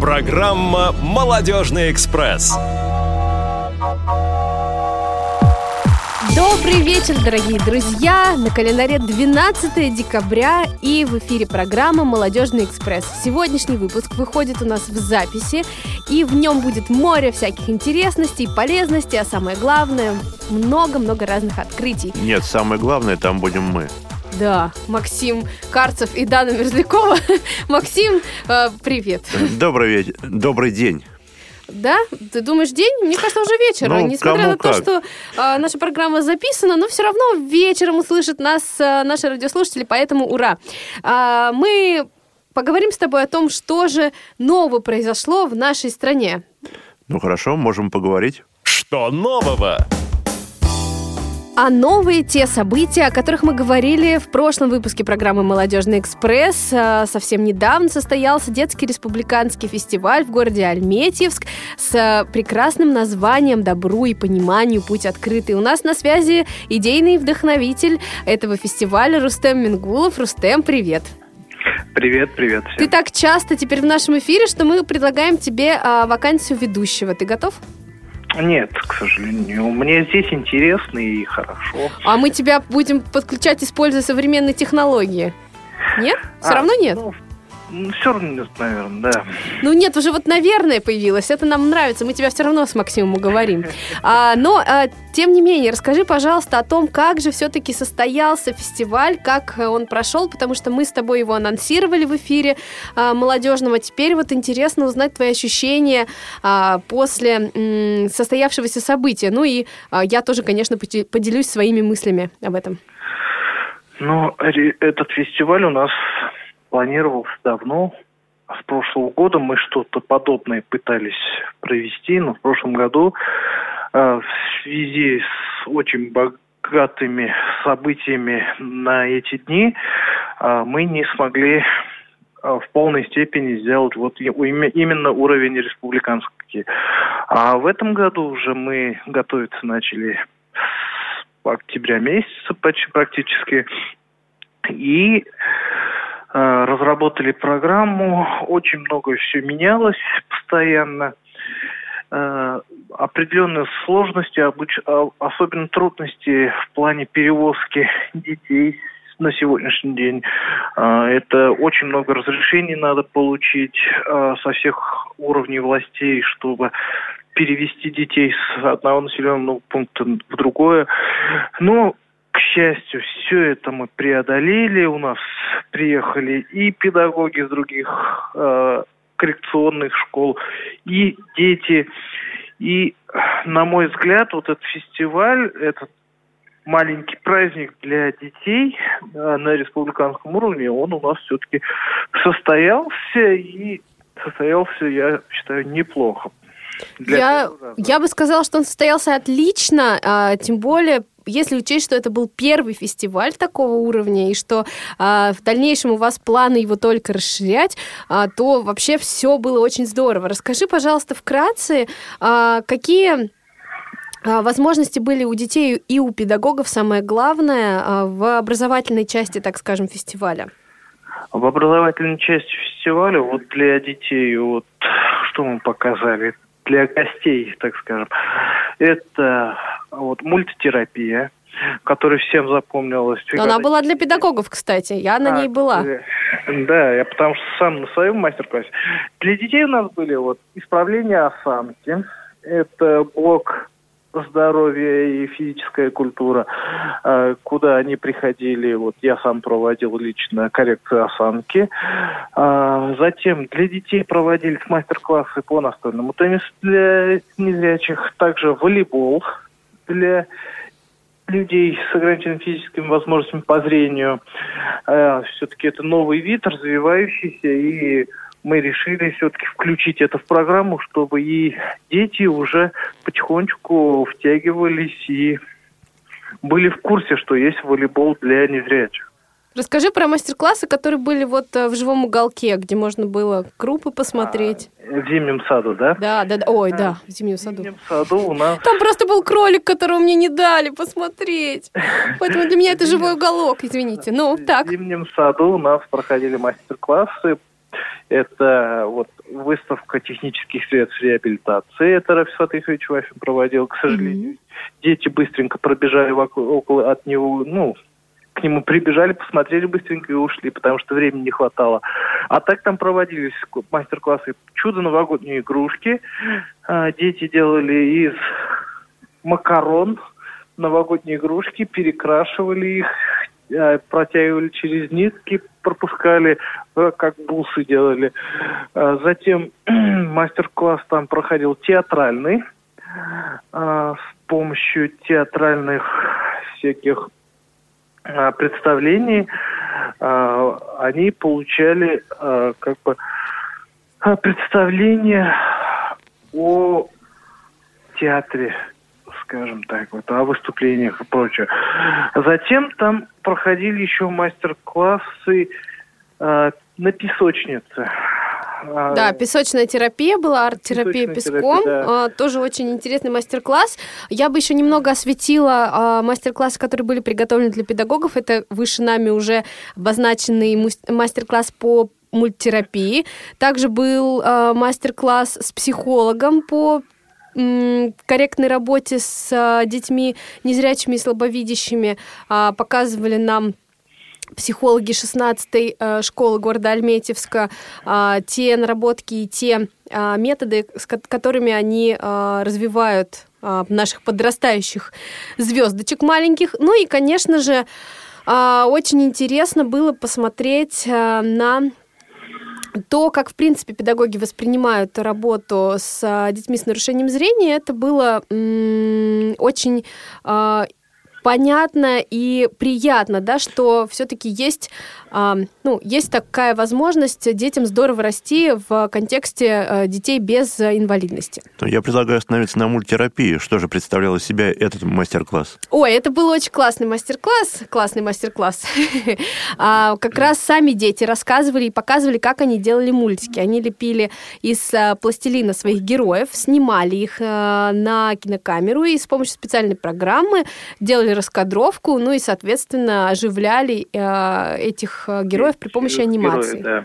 Программа «Молодежный экспресс». Добрый вечер, дорогие друзья! На календаре 12 декабря и в эфире программа «Молодежный экспресс». Сегодняшний выпуск выходит у нас в записи, и в нем будет море всяких интересностей, полезностей, а самое главное, много-много разных открытий. Нет, самое главное, там будем мы. Да, Максим Карцев и Дана Мерзлякова. Максим, э, привет. Добрый вечер. Добрый день. Да? Ты думаешь, день? Мне кажется, уже вечер. Ну, Несмотря на то, как. что э, наша программа записана, но все равно вечером услышат нас э, наши радиослушатели, поэтому ура. А, мы поговорим с тобой о том, что же нового произошло в нашей стране. Ну хорошо, можем поговорить. Что нового? А новые те события, о которых мы говорили в прошлом выпуске программы «Молодежный экспресс». А, Совсем недавно состоялся детский республиканский фестиваль в городе Альметьевск с а, прекрасным названием «Добру и пониманию. Путь открытый». У нас на связи идейный вдохновитель этого фестиваля Рустем Мингулов. Рустем, привет! Привет, привет Ты всем. так часто теперь в нашем эфире, что мы предлагаем тебе а, вакансию ведущего. Ты готов? Нет, к сожалению, мне здесь интересно и хорошо. А мы тебя будем подключать, используя современные технологии. Нет? Все А, равно нет? Ну, все равно нет, наверное, да. Ну нет, уже вот наверное появилось. Это нам нравится. Мы тебя все равно с Максимом уговорим. А, но, а, тем не менее, расскажи, пожалуйста, о том, как же все-таки состоялся фестиваль, как э, он прошел, потому что мы с тобой его анонсировали в эфире а, молодежного. Теперь вот интересно узнать твои ощущения а, после м, состоявшегося события. Ну и а, я тоже, конечно, поде- поделюсь своими мыслями об этом. Ну, этот фестиваль у нас планировался давно. С прошлого года мы что-то подобное пытались провести, но в прошлом году э, в связи с очень богатыми событиями на эти дни э, мы не смогли э, в полной степени сделать вот именно уровень республиканский. А в этом году уже мы готовиться начали с октября месяца почти практически и разработали программу. Очень много все менялось постоянно. Э, определенные сложности, а- особенно трудности в плане перевозки детей на сегодняшний день. Э, это очень много разрешений надо получить э, со всех уровней властей, чтобы перевести детей с одного населенного пункта в другое. Но к счастью, все это мы преодолели. У нас приехали и педагоги с других э, коррекционных школ, и дети. И, на мой взгляд, вот этот фестиваль, этот маленький праздник для детей э, на республиканском уровне, он у нас все-таки состоялся и состоялся, я считаю, неплохо. Я, я бы сказала, что он состоялся отлично, а, тем более если учесть, что это был первый фестиваль такого уровня, и что а, в дальнейшем у вас планы его только расширять, а, то вообще все было очень здорово. Расскажи, пожалуйста, вкратце, а, какие а, возможности были у детей и у педагогов, самое главное, а, в образовательной части, так скажем, фестиваля? В образовательной части фестиваля вот для детей, вот что мы показали, для гостей, так скажем, это вот мультитерапия, которая всем запомнилась. Но она была для педагогов, кстати, я на А, ней была. Да, я потому что сам на своем мастер-классе. Для детей у нас были вот исправление осанки, это блок здоровья и физическая культура, э, куда они приходили, вот я сам проводил лично коррекцию осанки. А, Затем для детей проводились мастер-классы по настольному теннису для незрячих, также волейбол для людей с ограниченными физическими возможностями по зрению. все-таки это новый вид, развивающийся, и мы решили все-таки включить это в программу, чтобы и дети уже потихонечку втягивались и были в курсе, что есть волейбол для незрячих. Расскажи про мастер-классы, которые были вот э, в живом уголке, где можно было группы посмотреть. В зимнем саду, да? Да, да, да. Ой, да, в зимнем В саду. зимнем саду у нас Там просто был кролик, которого мне не дали посмотреть. Поэтому для меня это живой уголок, извините. Ну, так. В зимнем саду у нас проходили мастер-классы Это вот выставка технических средств реабилитации. Это Рафис Фатыхович Вафин проводил. К сожалению, mm-hmm. дети быстренько пробежали вокруг, около от него, ну, к нему прибежали, посмотрели быстренько и ушли, потому что времени не хватало. А так там проводились мастер-классы чудо новогодние игрушки. А, дети делали из макарон новогодние игрушки, перекрашивали их, а, протягивали через нитки, пропускали, э, как бусы делали. А, затем мастер-класс там проходил театральный с помощью театральных всяких а, представлений а, они получали а, как бы представление о театре, скажем так, вот, о выступлениях и прочее. Затем там проходили еще мастер-классы э, на песочнице. А, да, песочная терапия была, арт-терапия песком. Терапия, да. Тоже очень интересный мастер-класс. Я бы еще немного осветила а, мастер-классы, которые были приготовлены для педагогов. Это выше нами уже обозначенный мастер-класс по мульттерапии. Также был мастер-класс с психологом по корректной работе с детьми незрячими и слабовидящими. Показывали нам психологи 16-й э, школы города Альметьевска, э, те наработки и те методы, с которыми они развивают наших подрастающих звездочек маленьких. Ну и, конечно же, очень интересно было посмотреть на то, как, в принципе, педагоги воспринимают работу с детьми с нарушением зрения, это было очень понятно и приятно, да, что все-таки есть, э, ну, есть такая возможность детям здорово расти в контексте э, детей без инвалидности. Ну, я предлагаю остановиться на мульттерапии. Что же представлял из себя этот мастер-класс? Ой, это был очень классный мастер-класс, классный мастер-класс. А, как раз сами дети рассказывали и показывали, как они делали мультики. Они лепили из э, пластилина своих героев, снимали их э, на кинокамеру и с помощью специальной программы делали делали раскадровку, ну и, соответственно, оживляли э, этих э, героев при помощи анимации. Герои, да.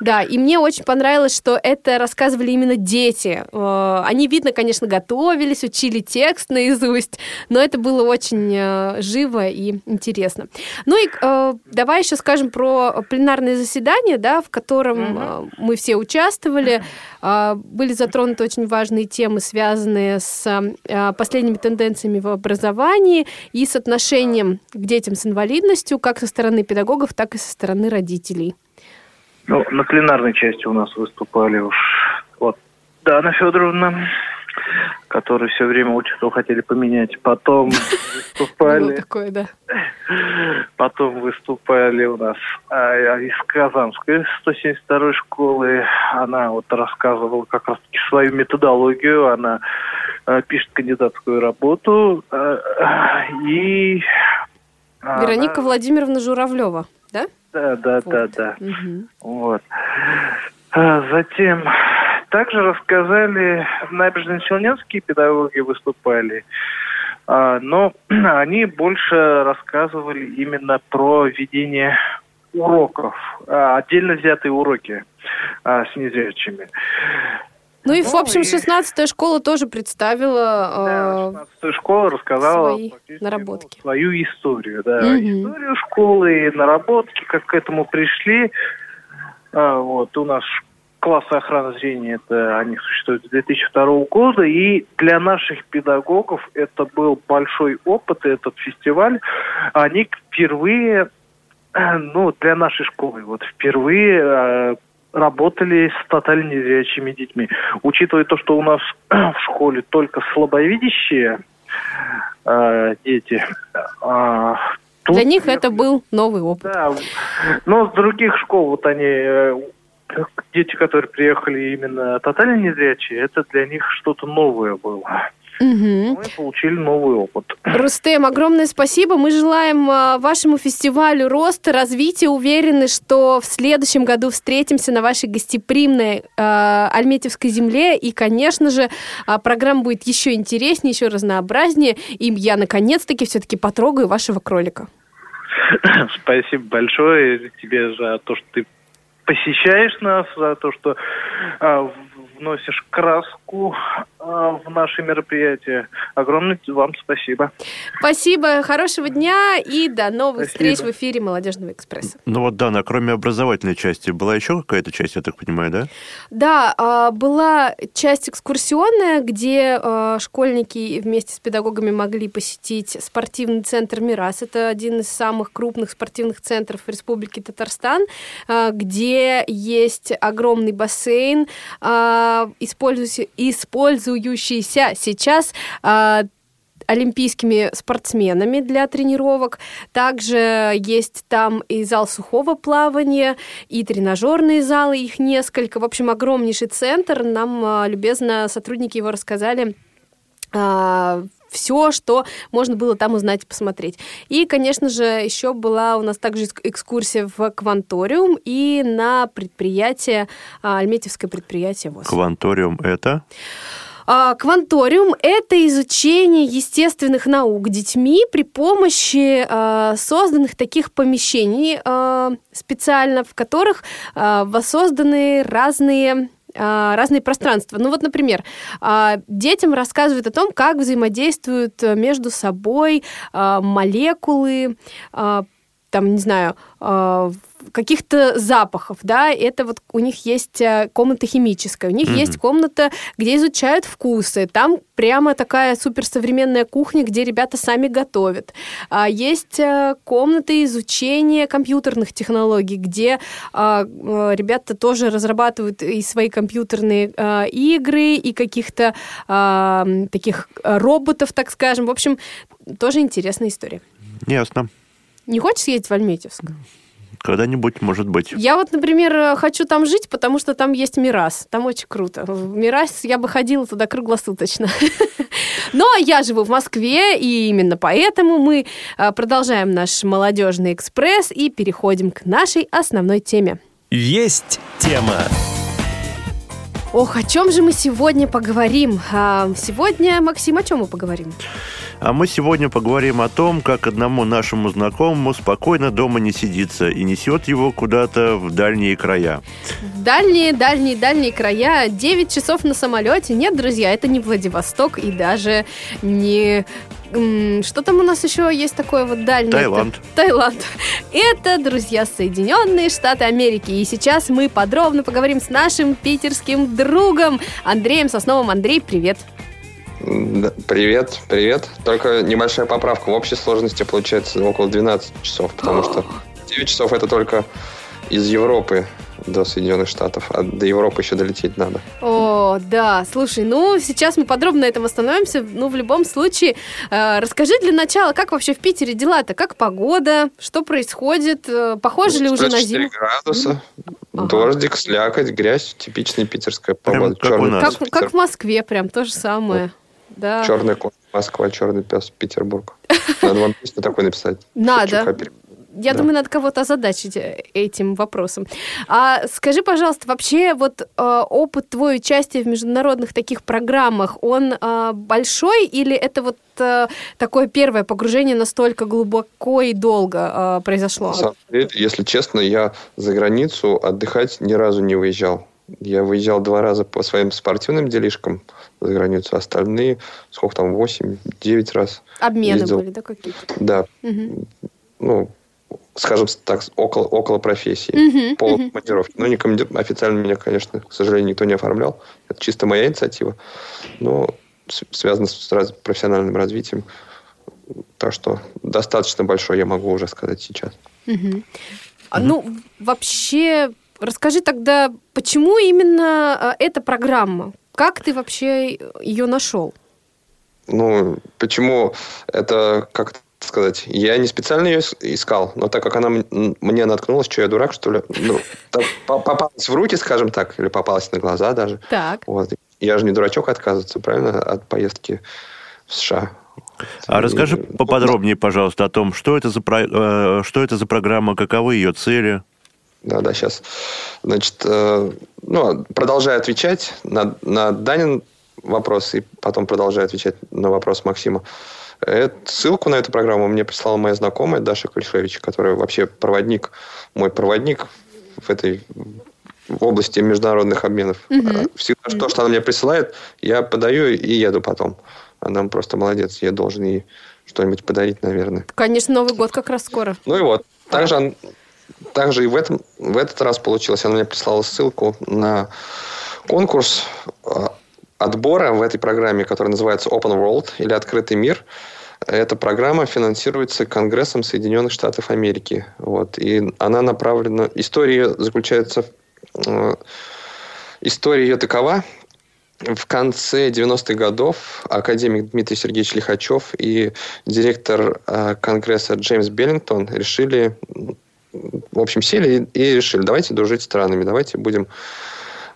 Да, и мне очень понравилось, что это рассказывали именно дети. Э, они, видно, конечно, готовились, учили текст наизусть, но это было очень э, живо и интересно. Ну и э, давай еще скажем про пленарное заседание, да, в котором мы все участвовали. Были затронуты очень важные темы, связанные с последними тенденциями в образовании и с отношением к детям с инвалидностью как со стороны педагогов, так и со стороны родителей. Ну, на пленарной части у нас выступали уж вот Дана Федоровна, который все время учится, хотели поменять. Потом выступали... такое, да. Потом выступали у нас а, из Казанской 172 школы. Она вот рассказывала как раз-таки свою методологию. Она а, пишет кандидатскую работу. А, и... Вероника. Владимировна Журавлева, да? Да, да, вот. да, да. Угу. Вот. А, затем также рассказали, набережно-челнинские педагоги выступали, а, но они больше рассказывали именно про ведение уроков, а, отдельно взятые уроки с незрячими. Ну и, в ну общем, 16-я школа тоже представила... Да, 16-я школа рассказала свои наработки. Ну, свою историю, да. Угу. Историю школы, наработки, как к этому пришли. А, вот, у нас классы охраны зрения, это они существуют с 2002 года, и для наших педагогов это был большой опыт, этот фестиваль. Они впервые, ну, для нашей школы, вот впервые а, работали с тотально незрячими детьми. Учитывая то, что у нас в школе только слабовидящие э, дети, э, Тут Для них это был новый опыт. Да, но с других школ вот они э, дети, которые приехали именно тотально незрячие, это для них что-то новое было. Угу. Мы получили новый опыт. Рустем, огромное спасибо. Мы желаем а, вашему фестивалю роста, развития. Уверены, что в следующем году встретимся на вашей гостеприимной э, Альметьевской земле. И, конечно же, э, программа будет еще интереснее, еще разнообразнее. И я, наконец-таки, все-таки потрогаю вашего кролика. Спасибо большое тебе за то, что ты посещаешь нас, за то, что а, вносишь краску а, в наши мероприятия. Огромное вам спасибо. Спасибо, хорошего дня и до новых Спасибо. встреч в эфире Молодежного экспресса. Ну вот, Дана, кроме образовательной части, была еще какая-то часть, я так понимаю, да? Да, а, была часть экскурсионная, где а, школьники вместе с педагогами могли посетить спортивный центр «Мирас». Это один из самых крупных спортивных центров в Республике Татарстан, где есть огромный бассейн, использующийся, использующийся сейчас а, олимпийскими спортсменами для тренировок. Также есть там и зал сухого плавания, и тренажерные залы, их несколько. В общем, огромнейший центр. Нам а, любезно сотрудники его рассказали все, что можно было там узнать и посмотреть. И, конечно же, еще была у нас также экс- экскурсия в Кванториум и на предприятие, а, Альметьевское предприятие ВОЗ. Кванториум это? А, Кванториум — это изучение естественных наук детьми при помощи а, созданных таких помещений специально, в которых а, воссозданы разные разные пространства. Ну вот, например, а, детям рассказывают о том, как взаимодействуют э, между собой а, молекулы, а, там, не знаю, а, каких-то запахов, да, это вот у них есть э, комната химическая, у них Мгм. есть комната, где изучают вкусы, там прямо такая суперсовременная кухня, где ребята сами готовят. А, Есть э, комната изучения компьютерных технологий, где а, э, ребята тоже разрабатывают и свои компьютерные игры, и каких-то а, таких роботов, так скажем. В общем, тоже интересная история. Ясно. Не хочешь съездить в Альметьевск? Когда-нибудь, может быть. Я вот, например, э, хочу там жить, потому что там есть Мирас. Там очень круто. В Мирас я бы ходила туда круглосуточно. Но я живу в Москве, и именно поэтому мы э, продолжаем наш молодежный экспресс и переходим к нашей основной теме. Есть тема. Ох, о чем же мы сегодня поговорим? А, Сегодня, Максим, о чем мы поговорим? А мы сегодня поговорим о том, как одному нашему знакомому спокойно дома не сидится и несет его куда-то в дальние края. Дальние, дальние, дальние края. 9 часов на самолете. Нет, друзья, это не Владивосток и даже не... Что там у нас еще есть такое вот дальнее? Таиланд. Таиланд. Это, друзья, Соединенные Штаты Америки. И сейчас мы подробно поговорим с нашим питерским другом Андреем Сосновым. Андрей, привет. Привет, привет. Только небольшая поправка. В общей сложности получается около 12 часов, потому что 9 часов это только из Европы до Соединенных Штатов, а до Европы еще долететь надо. О, да, слушай, ну сейчас мы подробно на этом остановимся. Ну, в любом случае, э, расскажи для начала, как вообще в Питере дела-то, как погода, что происходит, э, похоже ли уже на 24 зиму? градуса, Ага. дождик, слякоть, грязь, типичная питерская Прям погода. как у нас. Как, как в Москве, прям то же самое. Да. Черный кот Москва, черный пес Петербург. Надо вам песню такой написать. Надо. Я Да. думаю, надо кого-то озадачить э, этим вопросом. А скажи, пожалуйста, вообще вот э, опыт твой участия в международных таких программах, он э, большой или это вот э, такое первое погружение настолько глубоко и долго э, произошло? На самом деле, если честно, я за границу отдыхать ни разу не выезжал. Я выезжал два раза по своим спортивным делишкам за границу, остальные, сколько там, 8-9 раз. Обмены ездил. были, да, какие-то? Да, Мгм. ну, скажем так, около, около профессии. Мгм, Пол мгм. командировки. Ну, не команди- официально меня, конечно, к сожалению, никто не оформлял. Это чисто моя инициатива. Но связано с раз- профессиональным развитием. Так что достаточно большой, я могу уже сказать сейчас. Мгм. А, Ну, вообще, расскажи тогда, почему именно э, эта программа? Как ты вообще ее нашел? Ну, почему это, как сказать, я не специально ее ис- искал, но так как она мне наткнулась, что я дурак, что ли, ну, попалась в руки, скажем так, или попалась на глаза даже. Так. Вот. Я же не дурачок отказываться, правильно, от поездки в США. А расскажи И- поподробнее, пожалуйста, о том, что это за, про- э, что это за программа, каковы ее цели. Да, да, сейчас. Значит, э, ну, продолжаю отвечать на, на Данин вопрос и потом продолжаю отвечать на вопрос Максима. Э, ссылку на эту программу мне прислала моя знакомая Даша Кулешевич, которая вообще проводник, мой проводник в этой в области международных обменов. Всегда то, что она мне присылает, я подаю и еду потом. Она просто молодец, я должен ей что-нибудь подарить, наверное. Конечно, Новый год как раз скоро. Ну и вот. Также, также и в, этом, в этот раз получилось. Она мне прислала ссылку на конкурс э, отбора в этой программе, которая называется Open World или Открытый мир. Эта программа финансируется Конгрессом Соединенных Штатов Америки. Вот. И она направлена... История заключается... э, История ее такова. В конце 90-х годов академик Дмитрий Сергеевич Лихачев и директор э, Конгресса Джеймс Беллингтон решили, в общем, сели и, и решили, давайте дружить странами, давайте будем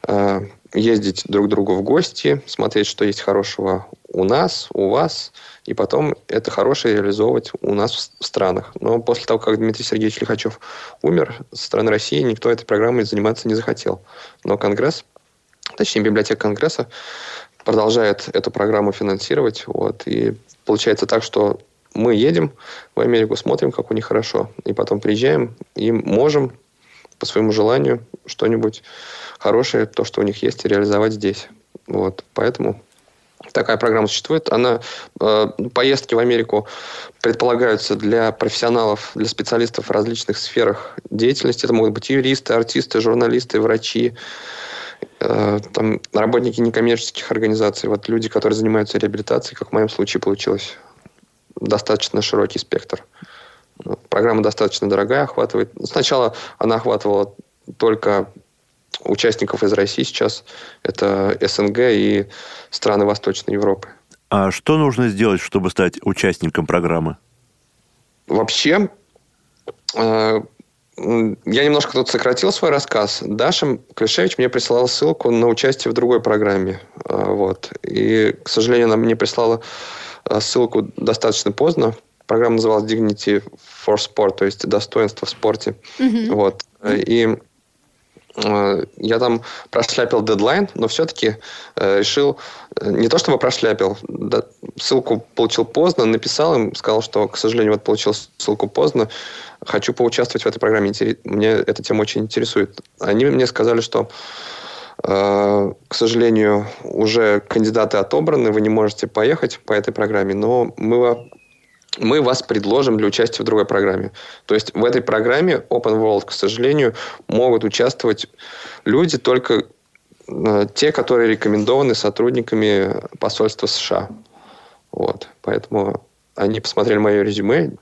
э, ездить друг к другу в гости, смотреть, что есть хорошего у нас, у вас, и потом это хорошее реализовывать у нас в, странах. Но после того, как Дмитрий Сергеевич Лихачев умер, со стороны России никто этой программой заниматься не захотел. Но Конгресс, точнее, библиотека Конгресса продолжает эту программу финансировать. Вот, и получается так, что мы едем в Америку, смотрим, как у них хорошо, и потом приезжаем и можем по своему желанию что-нибудь хорошее, то, что у них есть, реализовать здесь. Вот, поэтому такая программа существует. Она, э, поездки в Америку предполагаются для профессионалов, для специалистов в различных сферах деятельности. Это могут быть юристы, артисты, журналисты, врачи, э, там, работники некоммерческих организаций, вот люди, которые занимаются реабилитацией, как в моем случае получилось. Достаточно широкий спектр. Программа достаточно дорогая, охватывает... Сначала она охватывала только участников из России, сейчас это СНГ и страны Восточной Европы. А что нужно сделать, чтобы стать участником программы? Вообще, э, я немножко тут сократил свой рассказ. Даша Клишевич мне прислала ссылку на участие в другой программе. Э, Вот. И, к сожалению, она мне прислала ссылку достаточно поздно. Программа называлась Dignity for Sport, то есть достоинство в спорте. Мгм. Вот. И э, я там прошляпил дедлайн, но все-таки э, решил, э, не то чтобы прошляпил, да, ссылку получил поздно, написал им, сказал, что, к сожалению, вот получил ссылку поздно, хочу поучаствовать в этой программе, мне эта тема очень интересует. Они мне сказали, что к сожалению, уже кандидаты отобраны, вы не можете поехать по этой программе, но мы мы вас предложим для участия в другой программе. То есть в этой программе Open World, к сожалению, могут участвовать люди только э, те, которые рекомендованы сотрудниками посольства США. Вот. Поэтому они посмотрели мое резюме,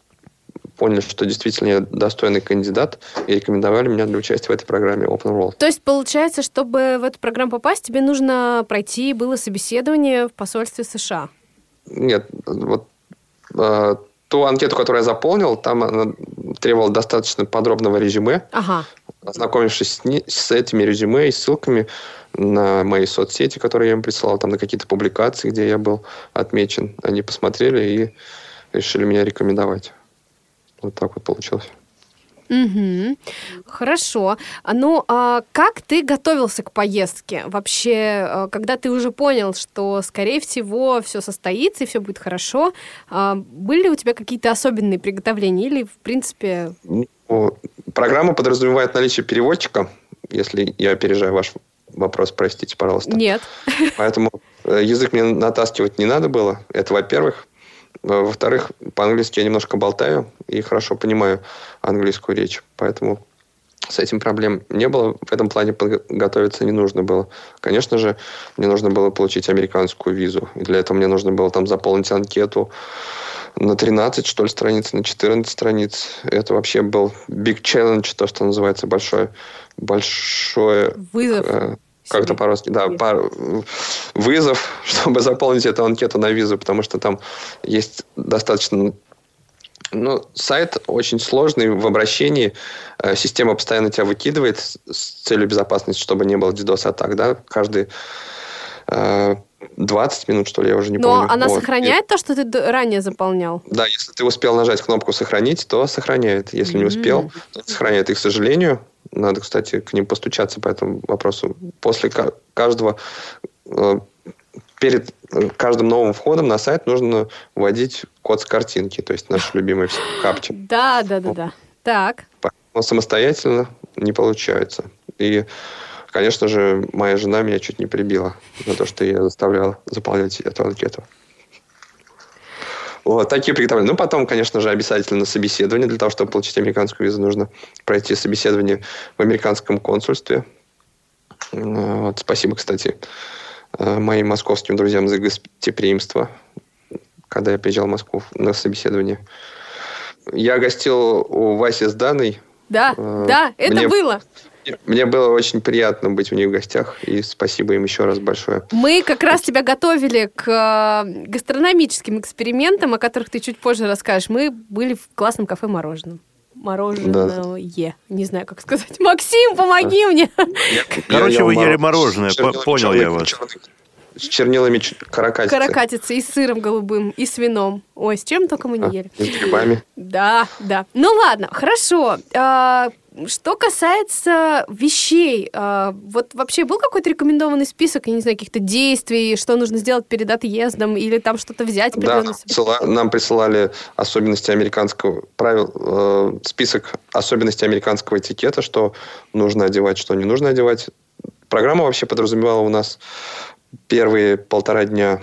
поняли, что действительно я достойный кандидат, и рекомендовали меня для участия в этой программе Open World. То есть, получается, чтобы в эту программу попасть, тебе нужно пройти было собеседование в посольстве США. Нет, вот э, ту анкету, которую я заполнил, там она требовала достаточно подробного резюме. Ага. Ознакомившись с, ни- с этими резюме и ссылками на мои соцсети, которые я им присылал, там на какие-то публикации, где я был отмечен, они посмотрели и решили меня рекомендовать. Вот так вот получилось. Мгм. Хорошо. Ну, а как ты готовился к поездке? Вообще, э, когда ты уже понял, что, скорее всего, все состоится и все будет хорошо, а, были у тебя какие-то особенные приготовления? Или, в принципе... Ну, Программа подразумевает наличие переводчика, если я опережаю ваш вопрос, простите, пожалуйста. Нет. Поэтому э, язык мне натаскивать не надо было. Это во-первых. Э, Во-вторых, по-английски я немножко болтаю и хорошо понимаю английскую речь. Поэтому с этим проблем не было. В этом плане подготовиться не нужно было. Конечно же, мне нужно было получить американскую визу. И для этого мне нужно было там заполнить анкету на 13, что ли, страниц, на 14 страниц. Это вообще был big challenge, то, что называется, большое, большое Вызов. э, как это себе. по-русски? Да, пар- вызов, чтобы заполнить эту анкету на визу, потому что там есть достаточно... Ну, сайт очень сложный в обращении. Э, Система постоянно тебя выкидывает с целью безопасности, чтобы не было DDoS-атак, да, каждые э, 20 минут, что ли, я уже не Но помню. она Вот. сохраняет то, что ты ранее заполнял? Да, если ты успел нажать кнопку «Сохранить», то сохраняет. Если не успел, то сохраняет. И, к сожалению, надо, кстати, к ним постучаться по этому вопросу. После ка- каждого... э, Перед э, каждым новым входом на сайт нужно вводить код с картинки, то есть наш любимый капча. Да, да, да, да. Так. Поэтому самостоятельно не получается. И, конечно же, моя жена меня чуть не прибила за то, что я заставлял заполнять эту анкету. Вот, такие приготовления. Ну, потом, конечно же, обязательно собеседование. Для того, чтобы получить американскую визу, нужно пройти собеседование в американском консульстве. Вот, спасибо, кстати, э, моим московским друзьям за гостеприимство, когда я приезжал в Москву на собеседование. Я гостил у Васи с Даной. Да, э, да, это мне, было. Мне было очень приятно быть у них в гостях, и спасибо им еще раз большое. Мы как раз тебя готовили к э, гастрономическим экспериментам, о которых ты чуть позже расскажешь. Мы были в классном кафе «Мороженом» мороженое. Да. Не знаю, как сказать. Максим, помоги мне. Короче, вы ели мороженое, понял я вас. С чернилами каракатицы. Каракатицы и с сыром голубым, и с вином. Ой, с чем только мы не а, ели. С грибами. Да, да. Ну ладно, хорошо. А, что касается вещей, а, вот вообще был какой-то рекомендованный список, я не знаю, каких-то действий, что нужно сделать перед отъездом, или там что-то взять? Да, нам присылали особенности американского правил, э, список особенностей американского этикета, что нужно одевать, что не нужно одевать. Программа вообще подразумевала у нас первые полтора дня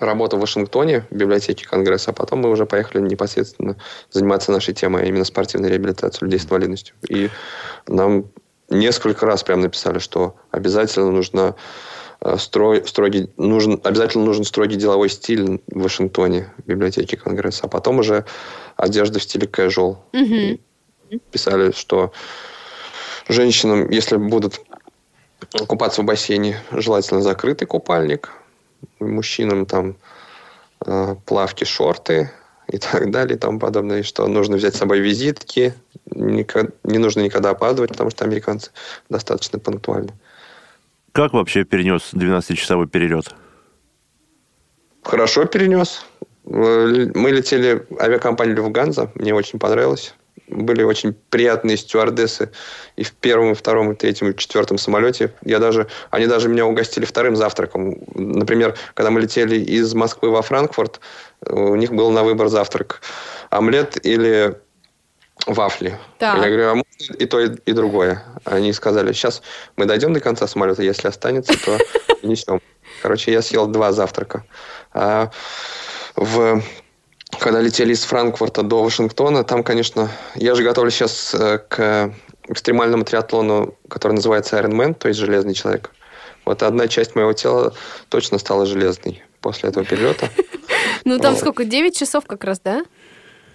работу в Вашингтоне, в библиотеке Конгресса, а потом мы уже поехали непосредственно заниматься нашей темой, а именно спортивной реабилитацией людей с инвалидностью. И нам несколько раз прям написали, что обязательно нужно э, строй, строгий, нужен, обязательно нужен строгий деловой стиль в Вашингтоне, в библиотеке Конгресса, а потом уже одежда в стиле casual. Угу. Писали, что женщинам, если будут купаться в бассейне, желательно закрытый купальник, мужчинам там э, плавки, шорты и так далее и тому подобное, что нужно взять с собой визитки, никогда, не нужно никогда опаздывать, потому что американцы достаточно пунктуальны. Как вообще перенес 12-часовой перелет? Хорошо перенес. Э, мы летели авиакомпанией Люфганза, мне очень понравилось были очень приятные стюардессы и в первом, и втором, и третьем, и четвертом самолете. Я даже, они даже меня угостили вторым завтраком. Например, когда мы летели из Москвы во Франкфурт, у них был на выбор завтрак омлет или вафли. Так. Я говорю, а можно и то, и, другое. Они сказали, сейчас мы дойдем до конца самолета, если останется, то несем. Короче, я съел два завтрака. А в когда летели из Франкфурта до Вашингтона, там, конечно, я же готовлюсь сейчас э, к экстремальному триатлону, который называется Ironman, то есть железный человек. Вот одна часть моего тела точно стала железной после этого перелета. Ну, там сколько, 9 часов как раз, да?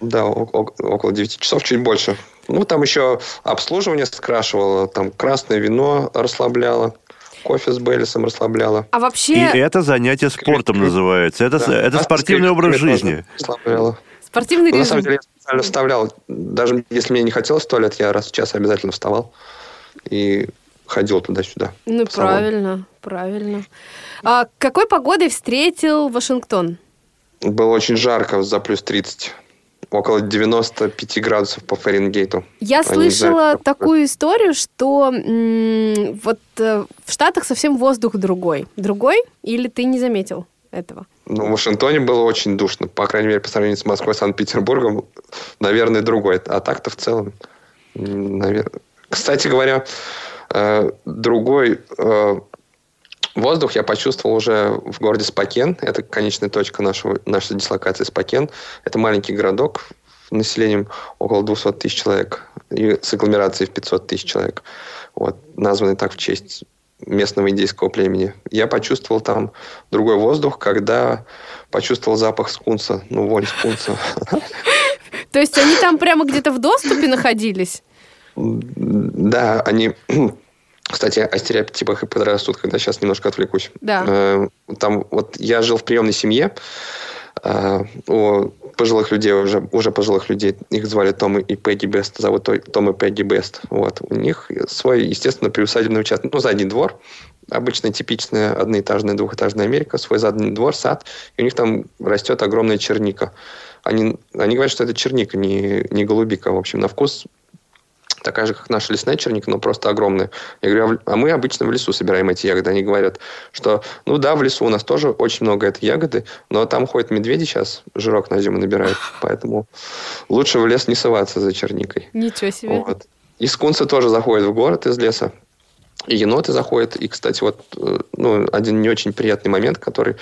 Да, около 9 часов, чуть больше. Ну, там еще обслуживание скрашивало, там красное вино расслабляло кофе с Бейлисом расслабляло. А вообще... И это занятие спортом называется. Это, да. это спортивный образ жизни. Расслабляло. Спортивный ну, режим. На самом деле, я специально вставлял. Даже если мне не хотелось в туалет, я раз в час обязательно вставал и ходил туда-сюда. Ну, правильно, правильно. А какой погодой встретил Вашингтон? Было очень жарко, за плюс 30 около 95 градусов по Фаренгейту. Я Они слышала знают, такую историю, что м- вот э, в Штатах совсем воздух другой. Другой? Или ты не заметил этого? Ну, в Вашингтоне было очень душно. По крайней мере, по сравнению с Москвой, Санкт-Петербургом, наверное, другой. А так-то в целом, наверное... Кстати говоря, э, другой э, Воздух я почувствовал уже в городе Спакен. Это конечная точка нашего, нашей дислокации Спакен. Это маленький городок с населением около 200 тысяч человек и с агломерацией в 500 тысяч человек. Вот, названный так в честь местного индейского племени. Я почувствовал там другой воздух, когда почувствовал запах скунса, ну, вонь скунса. То есть они там прямо где-то в доступе находились? Да, они кстати, о стереотипах и предрассудках, когда сейчас немножко отвлекусь. Да. Э, там вот я жил в приемной семье э, у пожилых людей, уже, уже пожилых людей, их звали Том и Пегги Бест, зовут Том и Пегги Бест. Вот. У них свой, естественно, приусадебный участок, ну, задний двор, обычная типичная одноэтажная, двухэтажная Америка, свой задний двор, сад, и у них там растет огромная черника. Они, они говорят, что это черника, не, не голубика. В общем, на вкус такая же, как наша лесная черника, но просто огромная. Я говорю, а, а мы обычно в лесу собираем эти ягоды. Они говорят, что, ну да, в лесу у нас тоже очень много этой ягоды, но там ходят медведи сейчас, жирок на зиму набирают, поэтому лучше в лес не соваться за черникой. Ничего себе. Вот. И скунсы тоже заходят в город из леса. И еноты заходят. И, кстати, вот э, ну, один не очень приятный момент, который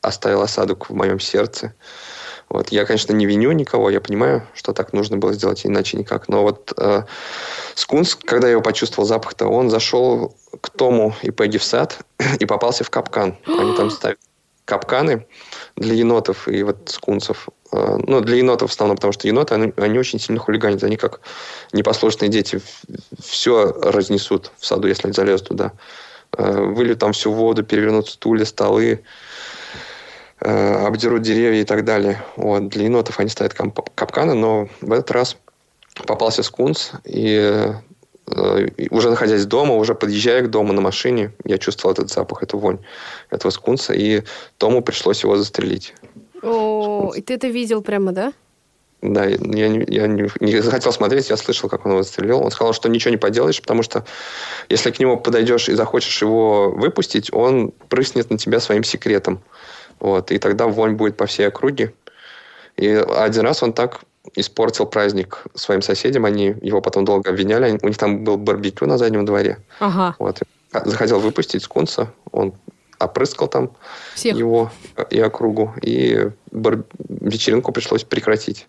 оставил осадок в моем сердце. Вот. Я, конечно, не виню никого, я понимаю, что так нужно было сделать, иначе никак. Но вот э, скунс, когда я его почувствовал запах-то, он зашел к Тому и Пегги в сад и попался в капкан. Они там ставят капканы для енотов и вот скунсов. Э, ну, для енотов в основном, потому что еноты, они, они очень сильно хулиганят. Они как непослушные дети все разнесут в саду, если они залезут туда. Э, выльют там всю воду, перевернут стулья, столы, обдерут деревья и так далее. Вот. Для енотов они ставят капканы, но в этот раз попался скунс, и уже находясь дома, уже подъезжая к дому на машине, я чувствовал этот запах, эту вонь этого скунса, и Тому пришлось его застрелить. О, и ты это видел прямо, да? Да, я, не, я не, не захотел смотреть, я слышал, как он его застрелил. Он сказал, что ничего не поделаешь, потому что если к нему подойдешь и захочешь его выпустить, он прыснет на тебя своим секретом. Вот, и тогда вонь будет по всей округе. И один раз он так испортил праздник своим соседям. Они его потом долго обвиняли. У них там был барбекю на заднем дворе. Ага. Вот. Захотел выпустить скунса. Он опрыскал там Всех. его и округу. И бар... вечеринку пришлось прекратить.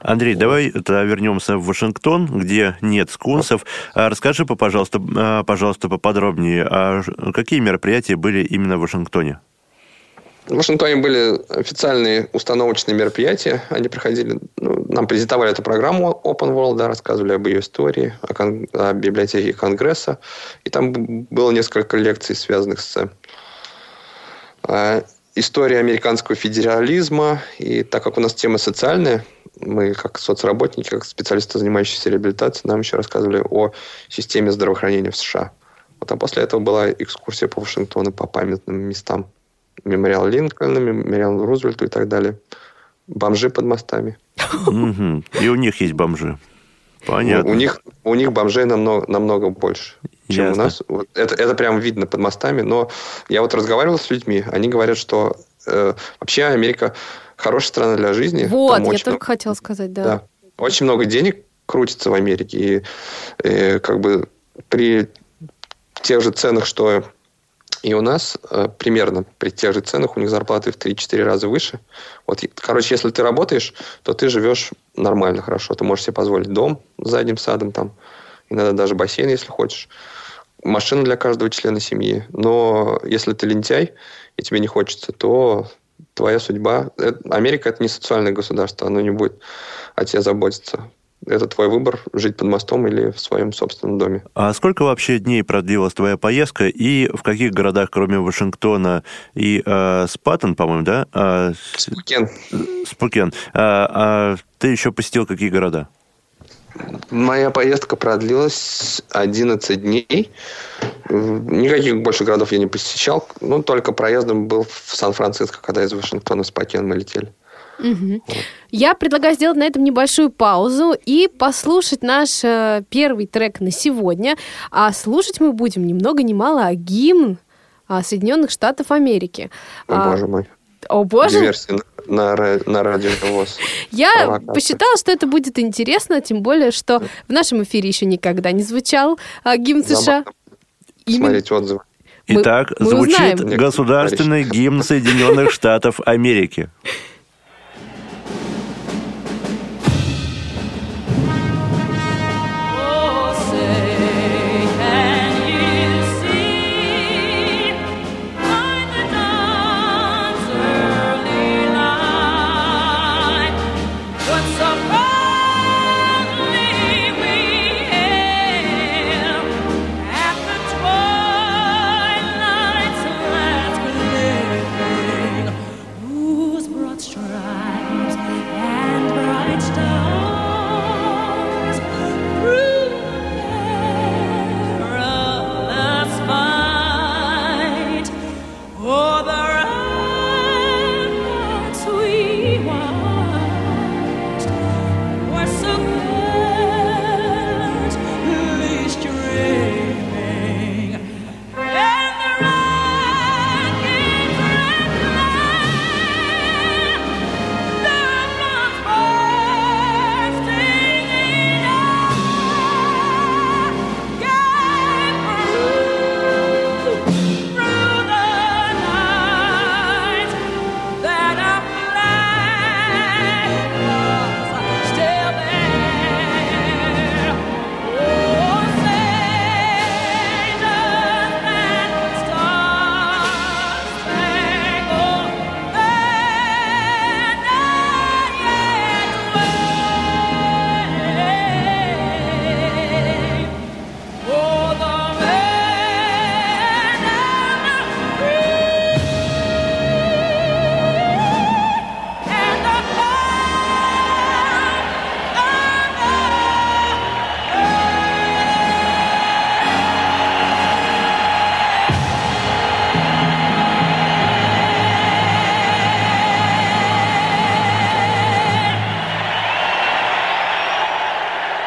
Андрей, давай тогда вернемся в Вашингтон, где нет скунсов. А расскажи, пожалуйста, а, пожалуйста, поподробнее, а какие мероприятия были именно в Вашингтоне? В Вашингтоне были официальные установочные мероприятия. Они проходили, ну, нам презентовали эту программу Open World, да, рассказывали об ее истории, о, кон- о библиотеке Конгресса. И там было несколько лекций, связанных с э, историей американского федерализма. И так как у нас тема социальная, мы как соцработники, как специалисты, занимающиеся реабилитацией, нам еще рассказывали о системе здравоохранения в США. Вот, а после этого была экскурсия по Вашингтону по памятным местам мемориал Линкольна, мемориал Рузвельту и так далее. Бомжи под мостами. И у них есть бомжи. Понятно. У них, у них бомжей намного, намного больше, чем Ясно. у нас. Вот это, это прям видно под мостами. Но я вот разговаривал с людьми, они говорят, что э, вообще Америка хорошая страна для жизни. Вот, я только много, хотела сказать, да. да. Очень много денег крутится в Америке. И, и э, как бы при тех же ценах, что и у нас э, примерно при тех же ценах у них зарплаты в 3-4 раза выше. Вот, короче, если ты работаешь, то ты живешь нормально, хорошо. Ты можешь себе позволить дом с задним садом, там, иногда даже бассейн, если хочешь. Машина для каждого члена семьи. Но если ты лентяй, и тебе не хочется, то твоя судьба... Америка – это не социальное государство, оно не будет о тебе заботиться это твой выбор, жить под мостом или в своем собственном доме. А сколько вообще дней продлилась твоя поездка и в каких городах, кроме Вашингтона и э, Спаттон, по-моему, да? Э, Спукен. Спукен. А, а ты еще посетил какие города? Моя поездка продлилась 11 дней. Никаких больше городов я не посещал. Ну, только проездом был в Сан-Франциско, когда из Вашингтона в Спокен мы летели. Угу. Я предлагаю сделать на этом небольшую паузу и послушать наш э, первый трек на сегодня. А слушать мы будем ни много ни мало а гимн а, Соединенных Штатов Америки. О, а, боже мой. О, боже. Диверсия на, на, на радио ВОЗ. Я Провокация. посчитала, что это будет интересно, тем более, что в нашем эфире еще никогда не звучал а, гимн США. Смотреть отзывы. Итак, мы, мы звучит узнаем. государственный гимн Соединенных Штатов Америки.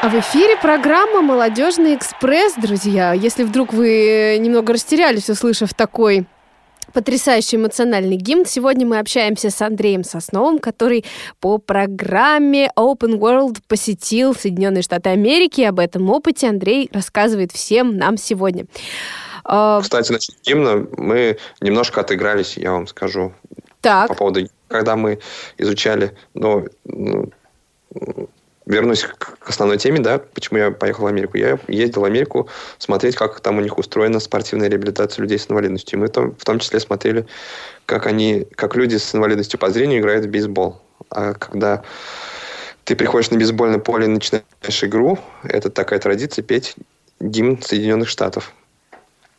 В эфире программа «Молодежный экспресс», друзья. Если вдруг вы немного растерялись, услышав такой потрясающий эмоциональный гимн. Сегодня мы общаемся с Андреем Сосновым, который по программе Open World посетил Соединенные Штаты Америки. Об этом опыте Андрей рассказывает всем нам сегодня. А, Кстати, насчет гимна мы немножко отыгрались, я вам скажу. Так. По поводу, когда мы изучали, ну, вернусь к основной теме, да, почему я поехал в Америку. Я ездил в Америку смотреть, как там у них устроена спортивная реабилитация людей с инвалидностью. И мы там, в том числе смотрели, как они, как люди с инвалидностью по зрению играют в бейсбол. А когда ты приходишь на бейсбольное поле и начинаешь игру, это такая традиция петь гимн Соединенных Штатов.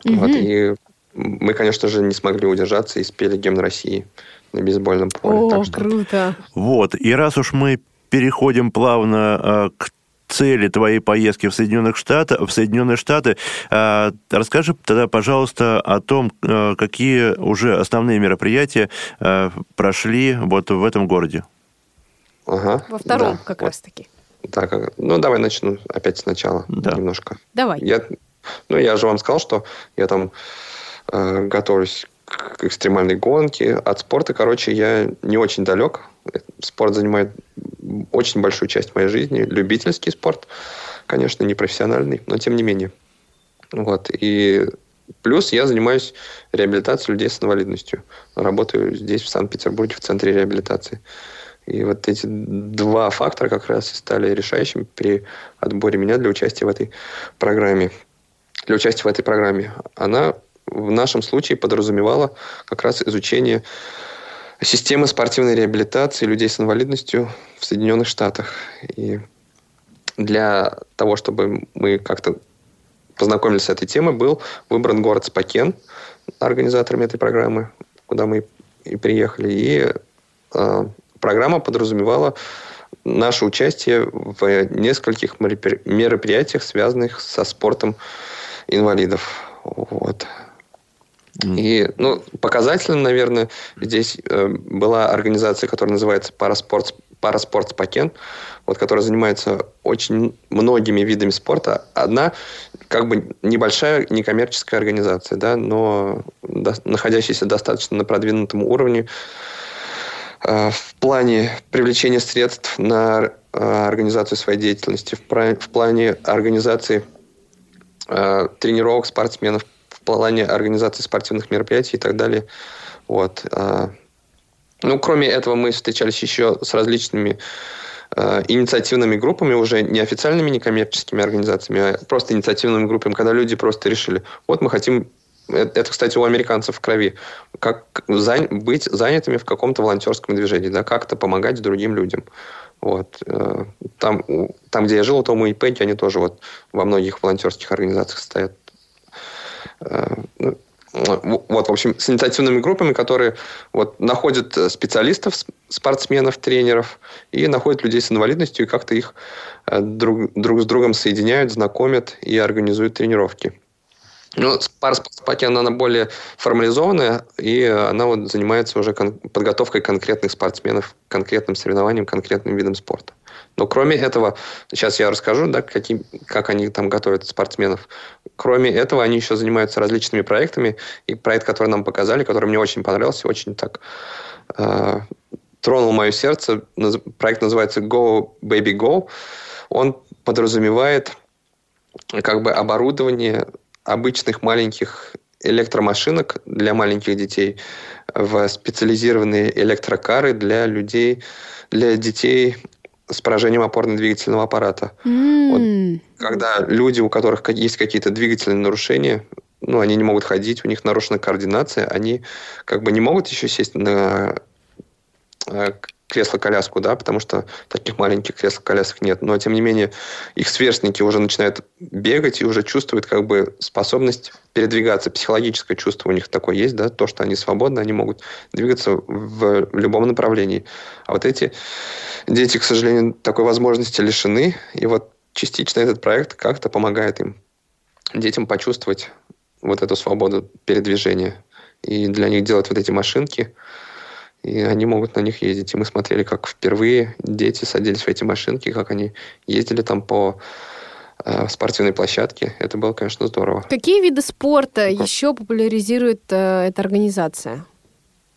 Mm-hmm. Вот, и мы, конечно же, не смогли удержаться и спели гимн России на бейсбольном поле. О, так что... круто. Вот, и раз уж мы переходим плавно э, к цели твоей поездки в Соединенных Штаты, в Соединенные Штаты. Э, расскажи тогда, пожалуйста, о том, э, какие уже основные мероприятия прошли вот в этом городе. Ага, Во втором да, как вот. раз-таки. Так, ну давай начну опять сначала да. немножко. Давай. Я, ну я же вам сказал, что я там э, готовлюсь к экстремальной гонке. От спорта, короче, я не очень далек. Спорт занимает очень большую часть моей жизни. Любительский спорт, конечно, не профессиональный, но тем не менее. Вот. И плюс я занимаюсь реабилитацией людей с инвалидностью. Работаю здесь, в Санкт-Петербурге, в центре реабилитации. И вот эти два фактора как раз и стали решающими при отборе меня для участия в этой программе. Для участия в этой программе. Она в нашем случае подразумевала как раз изучение системы спортивной реабилитации людей с инвалидностью в Соединенных Штатах. И для того, чтобы мы как-то познакомились с этой темой, был выбран город Спокен организаторами этой программы, куда мы и приехали. И э, программа подразумевала наше участие в нескольких мероприятиях, связанных со спортом инвалидов. Вот. И, ну, показательным, наверное, здесь э, была организация, которая называется Параспорт, Параспорт Спокен, вот, которая занимается очень многими видами спорта. Одна, как бы, небольшая некоммерческая организация, да, но до, находящаяся достаточно на продвинутом уровне э, в плане привлечения средств на э, организацию своей деятельности, в, в плане организации э, тренировок спортсменов, в плане организации спортивных мероприятий и так далее. Вот. А, ну, кроме этого, мы встречались еще с различными а, инициативными группами, уже не официальными некоммерческими организациями, а просто инициативными группами, когда люди просто решили, вот мы хотим это, кстати, у американцев в крови. Как зан... быть занятыми в каком-то волонтерском движении, да, как-то помогать другим людям. Вот. Э, там, там, где я жил, Том и Пенки, они тоже вот во многих волонтерских организациях стоят. Э, ну, вот, в общем, с инициативными группами, которые вот, находят специалистов, спортсменов, тренеров и находят людей с инвалидностью и как-то их э, друг, друг с другом соединяют, знакомят и организуют тренировки. Ну, пара спортспакен, она более формализованная, и она вот занимается уже кон- подготовкой конкретных спортсменов к конкретным соревнованиям, конкретным видам спорта. Но кроме этого, сейчас я расскажу, да, каким, как они там готовят спортсменов. Кроме этого, они еще занимаются различными проектами. И проект, который нам показали, который мне очень понравился, очень так э, тронул мое сердце. Проект называется Go Baby Go. Он подразумевает как бы оборудование обычных маленьких электромашинок для маленьких детей в специализированные электрокары для людей, для детей с поражением опорно-двигательного аппарата. Mm. Вот, когда люди, у которых есть какие-то двигательные нарушения, ну, они не могут ходить, у них нарушена координация, они как бы не могут еще сесть на э, кресло-коляску, да, потому что таких маленьких кресел-колясок нет. Но, тем не менее, их сверстники уже начинают бегать и уже чувствуют как бы способность передвигаться. Психологическое чувство у них такое есть, да, то, что они свободны, они могут двигаться в любом направлении. А вот эти дети, к сожалению, такой возможности лишены. И вот частично этот проект как-то помогает им, детям почувствовать вот эту свободу передвижения. И для них делать вот эти машинки – и они могут на них ездить. И мы смотрели, как впервые дети садились в эти машинки, как они ездили там по э, спортивной площадке. Это было, конечно, здорово. Какие виды спорта еще популяризирует э, эта организация?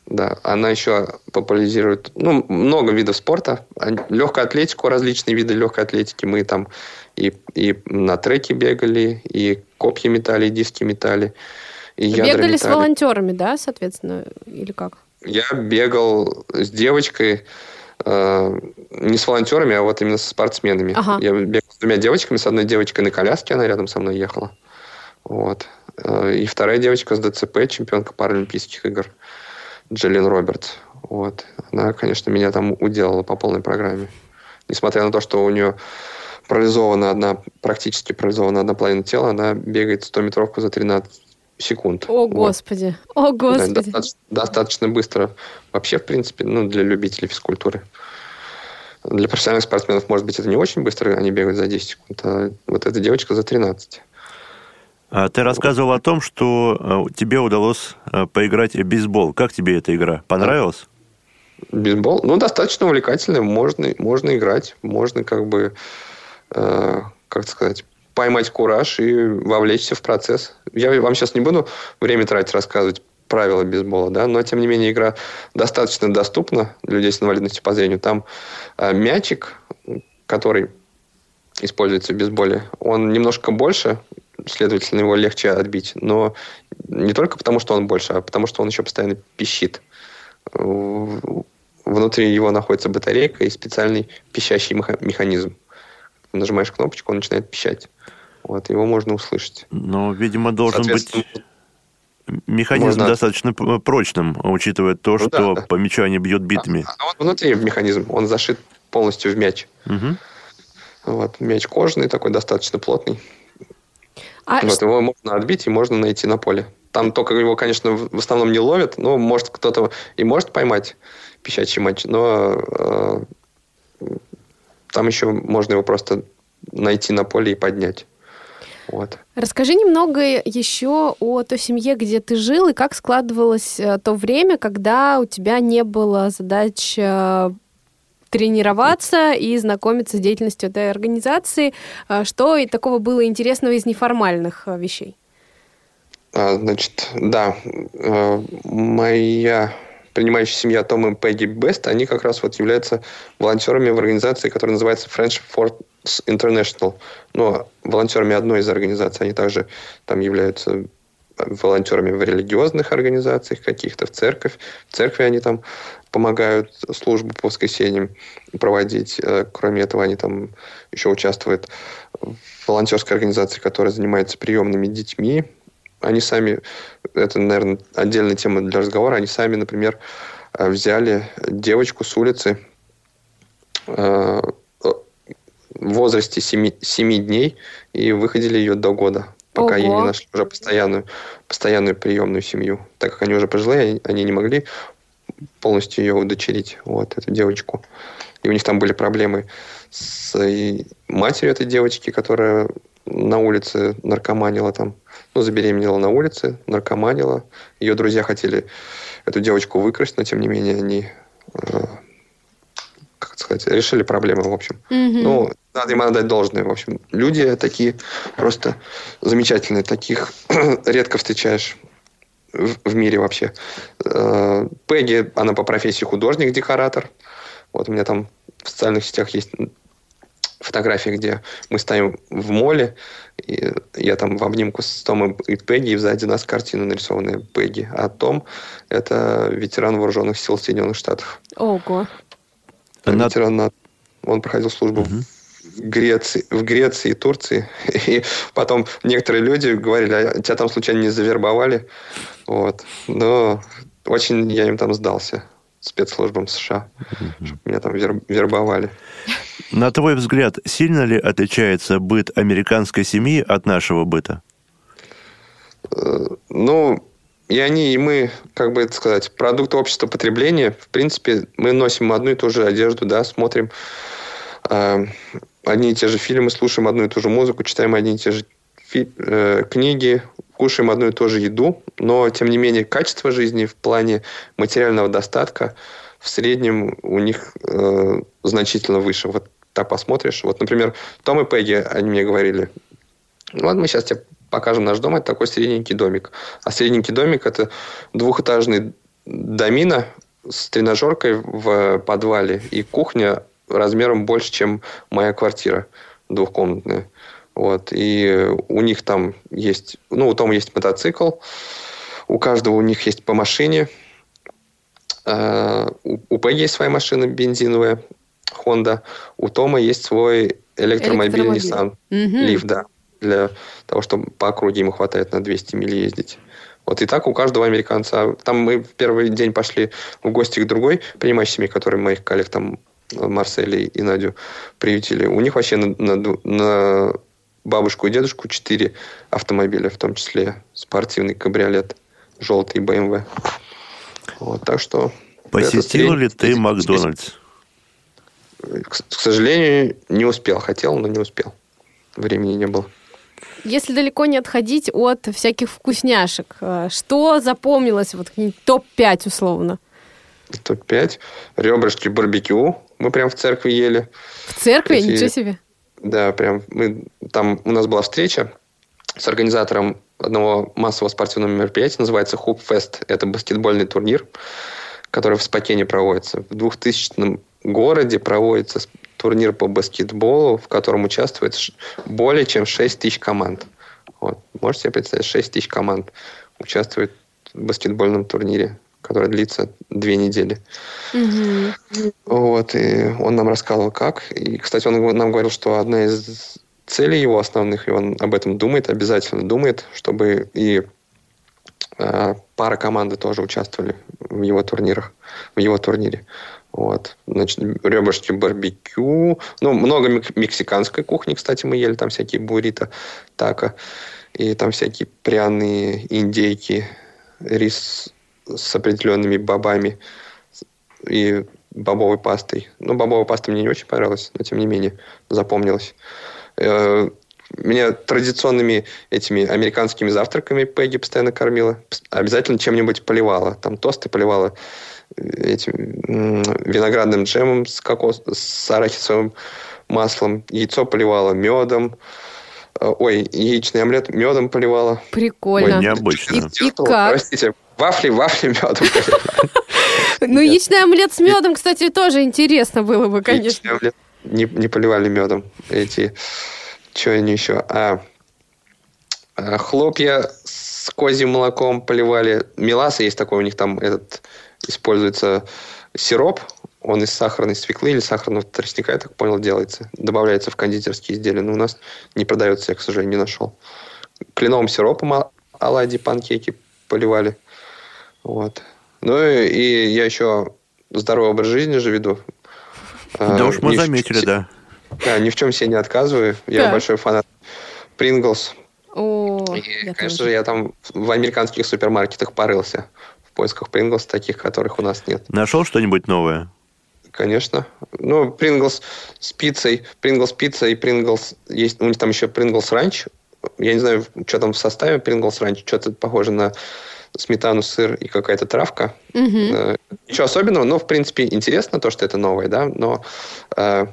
Да, она еще популяризирует ну, много видов спорта. Легкую атлетику, различные виды легкой атлетики. Мы там и, и на треке бегали, и копья метали, и диски метали. И Бегали метали. с волонтерами, да, соответственно, или как? Я бегал с девочкой, э, не с волонтерами, а вот именно со спортсменами. Ага. Я бегал с двумя девочками, с одной девочкой на коляске, она рядом со мной ехала. Вот. Э, и вторая девочка с ДЦП, чемпионка Паралимпийских игр, Джиллин Робертс. Вот. Она, конечно, меня там уделала по полной программе. Несмотря на то, что у нее парализована одна, практически парализована одна половина тела, она бегает 100-метровку за 13 секунд. О, Господи! Вот. О, Господи! достаточно, достаточно быстро. Вообще, в принципе, ну, для любителей физкультуры. Для профессиональных спортсменов, может быть, это не очень быстро, они бегают за 10 секунд, а вот эта девочка за 13. А ты рассказывал о том, что э, тебе удалось э, поиграть в бейсбол. Как тебе эта игра? Понравилась? Бейсбол? Ну, достаточно увлекательный. Можно, можно играть. Можно как бы, э, как сказать, поймать кураж и вовлечься в процесс. Я вам сейчас не буду время тратить, рассказывать правила бейсбола, да, но тем не менее игра достаточно доступна для людей с инвалидностью по зрению. Там э, мячик, который используется в бейсболе, он немножко больше, следовательно, его легче отбить. Но не только потому, что он больше, а потому, что он еще постоянно пищит. Внутри его находится батарейка и специальный пищащий механизм нажимаешь кнопочку, он начинает пищать. Вот, его можно услышать. Но, видимо, должен быть механизм можно... достаточно прочным, учитывая то, ну, что да, да. по мячу они бьют битами. А, а вот внутри механизм, он зашит полностью в мяч. Угу. Вот, мяч кожаный, такой достаточно плотный. А вот, его можно отбить и можно найти на поле. Там только его, конечно, в основном не ловят, но может кто-то и может поймать пищачий матч, но э, там еще можно его просто найти на поле и поднять. Вот. Расскажи немного еще о той семье, где ты жил, и как складывалось э, то время, когда у тебя не было задач э, тренироваться и знакомиться с деятельностью этой организации. Э, что и такого было интересного из неформальных вещей? А, значит, да, моя принимающая семья Том и Пегги Бест, они как раз вот являются волонтерами в организации, которая называется French Force International. Но волонтерами одной из организаций, они также там являются волонтерами в религиозных организациях каких-то, в церковь. В церкви они там помогают службу по воскресеньям проводить. Э, кроме этого, они там еще участвуют в волонтерской организации, которая занимается приемными детьми они сами, это, наверное, отдельная тема для разговора, они сами, например, э, взяли девочку с улицы э, в возрасте 7, 7 дней и выходили ее до года, пока Ого. ей не нашли уже постоянную, постоянную приемную семью. Так как они уже пожилые, они не могли полностью ее удочерить, вот, эту девочку. И у них там были проблемы с матерью этой девочки, которая на улице наркоманила там, ну, забеременела на улице, наркоманила. Ее друзья хотели эту девочку выкрасть, но тем не менее они, э, как сказать, решили проблемы, в общем. Mm-hmm. Ну, надо им отдать должное, в общем. Люди такие просто замечательные, таких редко встречаешь в, в мире вообще. Э, Пегги, она по профессии художник-декоратор. Вот у меня там в социальных сетях есть фотографии, где мы стоим в моле, и я там в обнимку с Томом и Пегги, и сзади нас картина нарисованная Пегги. А Том – это ветеран вооруженных сил Соединенных Штатов. Ого. Это ветеран НАТО. Он проходил службу угу. в Греции, в Греции и Турции. И потом некоторые люди говорили, а тебя там случайно не завербовали? Вот. Но очень я им там сдался спецслужбам США, угу. чтобы меня там вербовали. На твой взгляд, сильно ли отличается быт американской семьи от нашего быта? Э, ну, и они, и мы, как бы это сказать, продукт общества потребления. В принципе, мы носим одну и ту же одежду, да, смотрим э, одни и те же фильмы, слушаем одну и ту же музыку, читаем одни и те же фи- э, книги, кушаем одну и ту же еду, но, тем не менее, качество жизни в плане материального достатка в среднем у них э, значительно выше. Вот так посмотришь. Вот, например, Том и Пегги, они мне говорили, ну, вот мы сейчас тебе покажем наш дом, это такой средненький домик. А средненький домик – это двухэтажный домина с тренажеркой в подвале и кухня размером больше, чем моя квартира двухкомнатная. Вот. И у них там есть... Ну, у Тома есть мотоцикл, у каждого у них есть по машине. А, у Пегги есть своя машина бензиновая, Honda. У Тома есть свой электромобиль, электромобиль. Nissan угу. Leaf, да. Для того, чтобы по округе ему хватает на 200 миль ездить. Вот и так у каждого американца. Там мы в первый день пошли в гости к другой принимающей семье, которые моих коллег там Марселе и Надю приютили. У них вообще на, на, на бабушку и дедушку четыре автомобиля, в том числе спортивный кабриолет, желтый BMW. Вот, так что... Посетил ли ты Макдональдс? К, сожалению, не успел. Хотел, но не успел. Времени не было. Если далеко не отходить от всяких вкусняшек, э, что запомнилось, вот топ-5 условно? Топ-5. Ребрышки барбекю. Мы прям в церкви ели. В церкви? Эти... Ничего себе. Да, прям мы там у нас была встреча с организатором одного массового спортивного мероприятия, называется Fest. Это баскетбольный турнир, который в Спокене проводится. В 2000 городе проводится турнир по баскетболу, в котором участвует более чем 6 тысяч команд. Вот. Можете себе представить, 6 тысяч команд участвует в баскетбольном турнире, который длится две недели. Угу. Вот, и он нам рассказывал, как. И, кстати, он нам говорил, что одна из целей его основных, и он об этом думает, обязательно думает, чтобы и пара команды тоже участвовали в его турнирах, в его турнире. Вот. Значит, ребрышки барбекю. Ну, много мексиканской кухни, кстати, мы ели. Там всякие буррито, тако. И там всякие пряные индейки, рис с определенными бобами и бобовой пастой. Ну, бобовая паста мне не очень понравилась, но тем не менее запомнилась. Э, меня традиционными этими американскими завтраками Пегги постоянно кормила. Обязательно чем-нибудь поливала. Там тосты поливала этим виноградным джемом с, кокос, с арахисовым маслом. Яйцо поливала медом. Э, ой, яичный омлет медом поливала. Прикольно. Ой, необычно. И, и как? Простите, вафли, вафли медом. Ну, яичный омлет с медом, кстати, тоже интересно было бы, конечно. Не, не поливали медом. Эти, что они еще? А, а, хлопья с козьим молоком поливали. Меласа есть такой у них там этот используется сироп, он из сахарной свеклы или сахарного тростника, я так понял, делается. Добавляется в кондитерские изделия, но у нас не продается, я, к сожалению, не нашел. Кленовым сиропом оладьи, панкейки поливали. Вот. Ну и, и я еще здоровый образ жизни же веду. Да а, уж мы заметили, да. Да, ни в чем себе не отказываю. Я большой фанат Принглс. О, и, конечно тоже. же, я там в американских супермаркетах порылся поисках Принглс, таких, которых у нас нет. Нашел что-нибудь новое? Конечно. Ну, Принглс с пиццей, Принглс пицца и Принглс... Есть, у них там еще Принглс ранч. Я не знаю, что там в составе Принглс ранч. Что-то похоже на сметану, сыр и какая-то травка. Угу. Э, ничего особенного, но, в принципе, интересно то, что это новое, да, но э,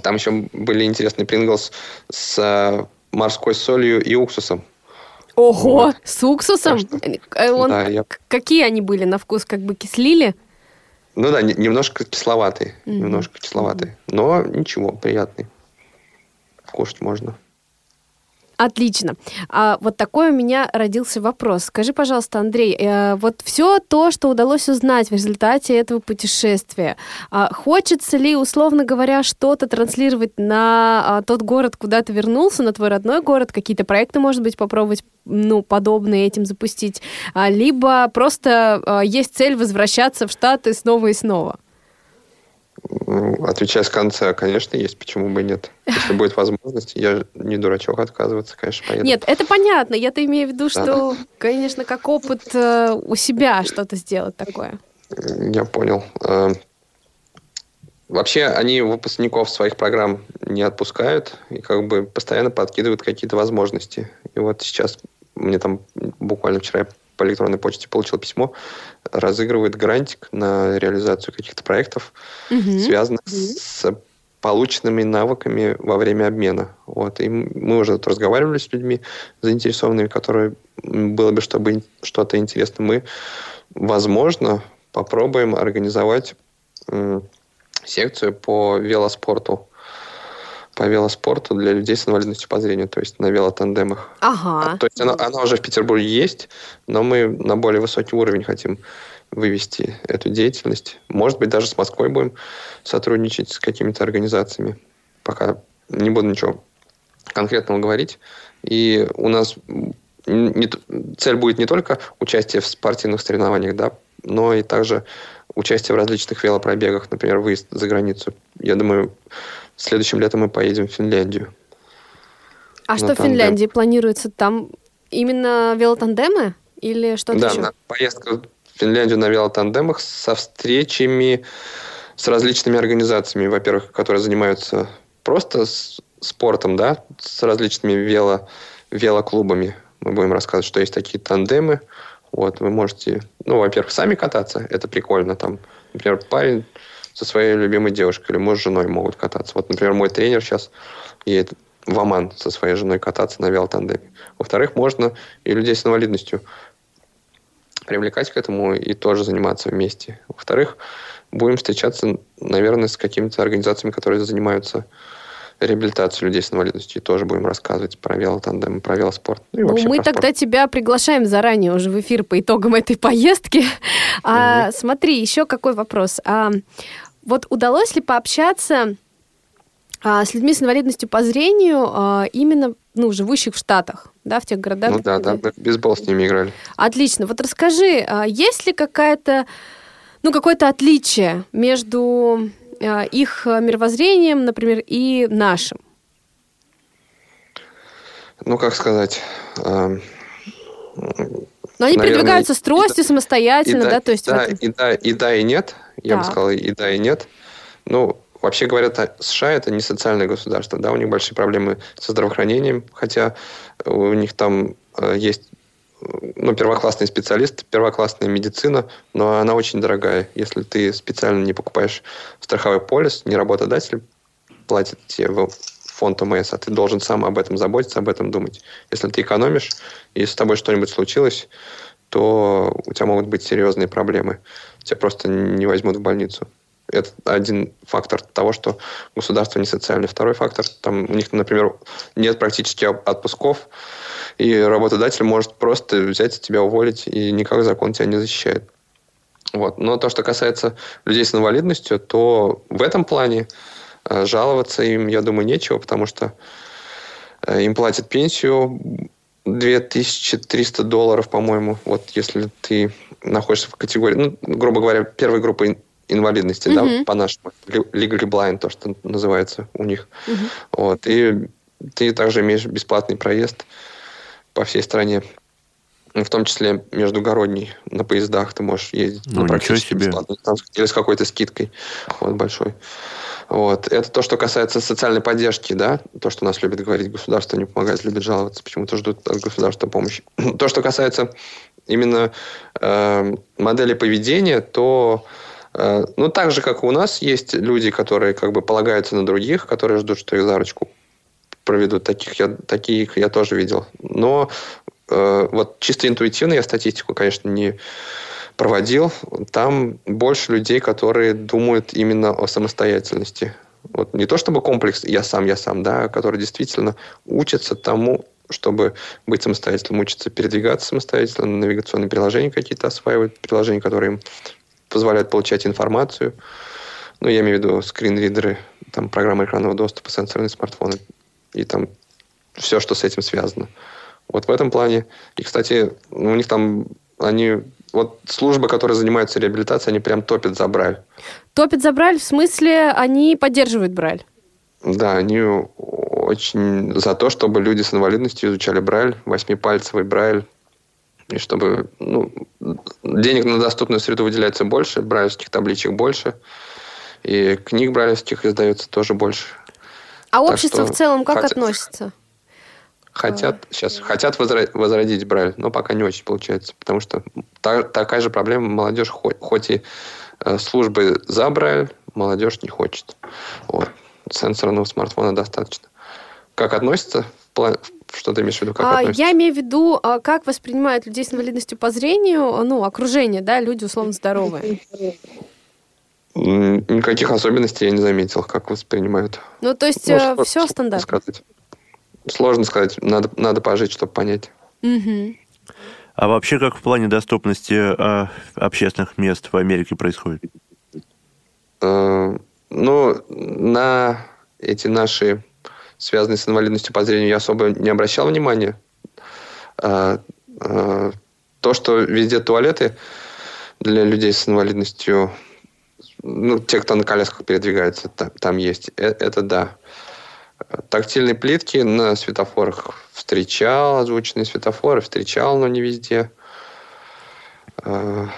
там еще были интересные Принглс с э, морской солью и уксусом. Ого, вот. с уксусом? Э, он, да, я... Какие они были на вкус? Как бы кислили? Ну да, немножко кисловатые. Mm-hmm. Немножко кисловатые. Но ничего, приятный. Кушать можно. Отлично. А вот такой у меня родился вопрос. Скажи, пожалуйста, Андрей, э, вот все то, что удалось узнать в результате этого путешествия, э, хочется ли, условно говоря, что-то транслировать на э, тот город, куда ты вернулся, на твой родной город, какие-то проекты, может быть, попробовать ну, подобные этим запустить, а, либо просто есть цель возвращаться в Штаты снова и снова? Отвечая с конца, конечно, есть, почему бы и нет. Если будет возможность, я не дурачок отказываться, конечно, поеду. Нет, это понятно. Я-то имею в виду, что, да. конечно, как опыт э, у себя что-то сделать такое. Я понял. Э, вообще, они выпускников своих программ не отпускают и как бы постоянно подкидывают какие-то возможности. И вот сейчас мне там буквально вчера я по электронной почте получил письмо, разыгрывает грантик на реализацию каких-то проектов, угу. связанных угу. с полученными навыками во время обмена. Вот. И мы уже тут разговаривали с людьми заинтересованными, которые было бы чтобы что-то интересно. Мы, возможно, попробуем организовать секцию по велоспорту по велоспорту для людей с инвалидностью по зрению, то есть на велотандемах. Ага. А, то есть она, она уже в Петербурге есть, но мы на более высокий уровень хотим вывести эту деятельность. Может быть, даже с Москвой будем сотрудничать с какими-то организациями. Пока не буду ничего конкретного говорить. И у нас не, цель будет не только участие в спортивных соревнованиях, да, но и также участие в различных велопробегах, например, выезд за границу. Я думаю, следующим летом мы поедем в Финляндию. А что в Финляндии планируется? Там именно велотандемы или что-то да, еще? Да, поездка в Финляндию на велотандемах со встречами с различными организациями, во-первых, которые занимаются просто спортом, да, с различными вело, велоклубами. Мы будем рассказывать, что есть такие тандемы. Вот, вы можете, ну, во-первых, сами кататься, это прикольно. Там, например, парень со своей любимой девушкой или муж с женой могут кататься. Вот, например, мой тренер сейчас едет в Оман со своей женой кататься на велотандеме. Во-вторых, можно и людей с инвалидностью привлекать к этому и тоже заниматься вместе. Во-вторых, будем встречаться, наверное, с какими-то организациями, которые занимаются реабилитацией людей с инвалидностью. И тоже будем рассказывать про велотандем, про велоспорт. Ну, ну мы тогда спорт. тебя приглашаем заранее уже в эфир по итогам этой поездки. Mm-hmm. А, смотри, еще какой вопрос. А, вот удалось ли пообщаться а, с людьми с инвалидностью по зрению а, именно ну, живущих в Штатах, да, в тех городах. Ну да, да, бейсбол с ними играли. Отлично. Вот расскажи, а есть ли какая-то, ну, какое-то отличие между а, их мировоззрением, например, и нашим? Ну, как сказать... Э, но они наверное, передвигаются с тростью да, самостоятельно, и да, то есть... Да, и да, и да, и нет. Я так. бы сказал, и да, и нет. Ну, Вообще говорят, США это не социальное государство, да, у них большие проблемы со здравоохранением, хотя у них там э, есть ну, первоклассный специалист, первоклассная медицина, но она очень дорогая. Если ты специально не покупаешь страховой полис, не работодатель платит тебе в фонд ОМС, а ты должен сам об этом заботиться, об этом думать. Если ты экономишь, и с тобой что-нибудь случилось, то у тебя могут быть серьезные проблемы. Тебя просто не возьмут в больницу. Это один фактор того, что государство не социальное. Второй фактор, там у них, например, нет практически отпусков, и работодатель может просто взять тебя уволить, и никак закон тебя не защищает. Вот. Но то, что касается людей с инвалидностью, то в этом плане э, жаловаться им, я думаю, нечего, потому что э, им платят пенсию 2300 долларов, по-моему, вот если ты находишься в категории, ну, грубо говоря, первой группы инвалидности, mm-hmm. да, по-нашему. Legally blind, то, что называется у них. Mm-hmm. Вот. И ты также имеешь бесплатный проезд по всей стране. В том числе междугородний на поездах ты можешь ездить ну, ну практически себе. бесплатно. Там, или с какой-то скидкой вот, большой. Вот. Это то, что касается социальной поддержки, да, то, что нас любит говорить, государство не помогает, любит жаловаться, почему-то ждут от государства помощи. То, что касается именно э, модели поведения, то Э, ну, так же, как и у нас есть люди, которые как бы полагаются на других, которые ждут, что их за ручку проведут. Таких я, таких я тоже видел. Но э, вот чисто интуитивно я статистику, конечно, не проводил. Там больше людей, которые думают именно о самостоятельности. Вот не то чтобы комплекс «я сам, я сам», да, которые действительно учатся тому, чтобы быть самостоятельным, учатся передвигаться самостоятельно, навигационные приложения какие-то осваивают, приложения, которые им позволяют получать информацию. Ну, я имею в виду скринридеры, там программы экранного доступа, сенсорные смартфоны и там все, что с этим связано. Вот в этом плане. И, кстати, у них там они вот службы, которые занимаются реабилитацией, они прям топят за Брайль. Топят за Брайль, в смысле, они поддерживают Брайль? Да, они очень за то, чтобы люди с инвалидностью изучали Брайль, восьмипальцевый Брайль, и чтобы ну, денег на доступную среду выделяется больше, брайлевских табличек больше, и книг брайлевских издается тоже больше. А так общество в целом как хотя... относится? Хотят, сейчас, хотят возродить Брайль, но пока не очень получается, потому что та, такая же проблема молодежь, хоть, хоть и э, службы за Брайль, молодежь не хочет. Вот. Сенсорного смартфона достаточно. Как относится что ты имеешь в виду? Как а, я имею в виду, а, как воспринимают людей с инвалидностью по зрению, ну, окружение, да, люди условно здоровые. Никаких особенностей я не заметил, как воспринимают. Ну, то есть ну, э, все стандартно. Сказать. Сложно сказать, надо, надо пожить, чтобы понять. Угу. А вообще, как в плане доступности э, общественных мест в Америке происходит? Э, ну, на эти наши связанные с инвалидностью по зрению, я особо не обращал внимания. А, а, то, что везде туалеты для людей с инвалидностью, ну, те, кто на колясках передвигается, там, там есть, это, это да. Тактильные плитки на светофорах встречал, озвученные светофоры встречал, но не везде. А,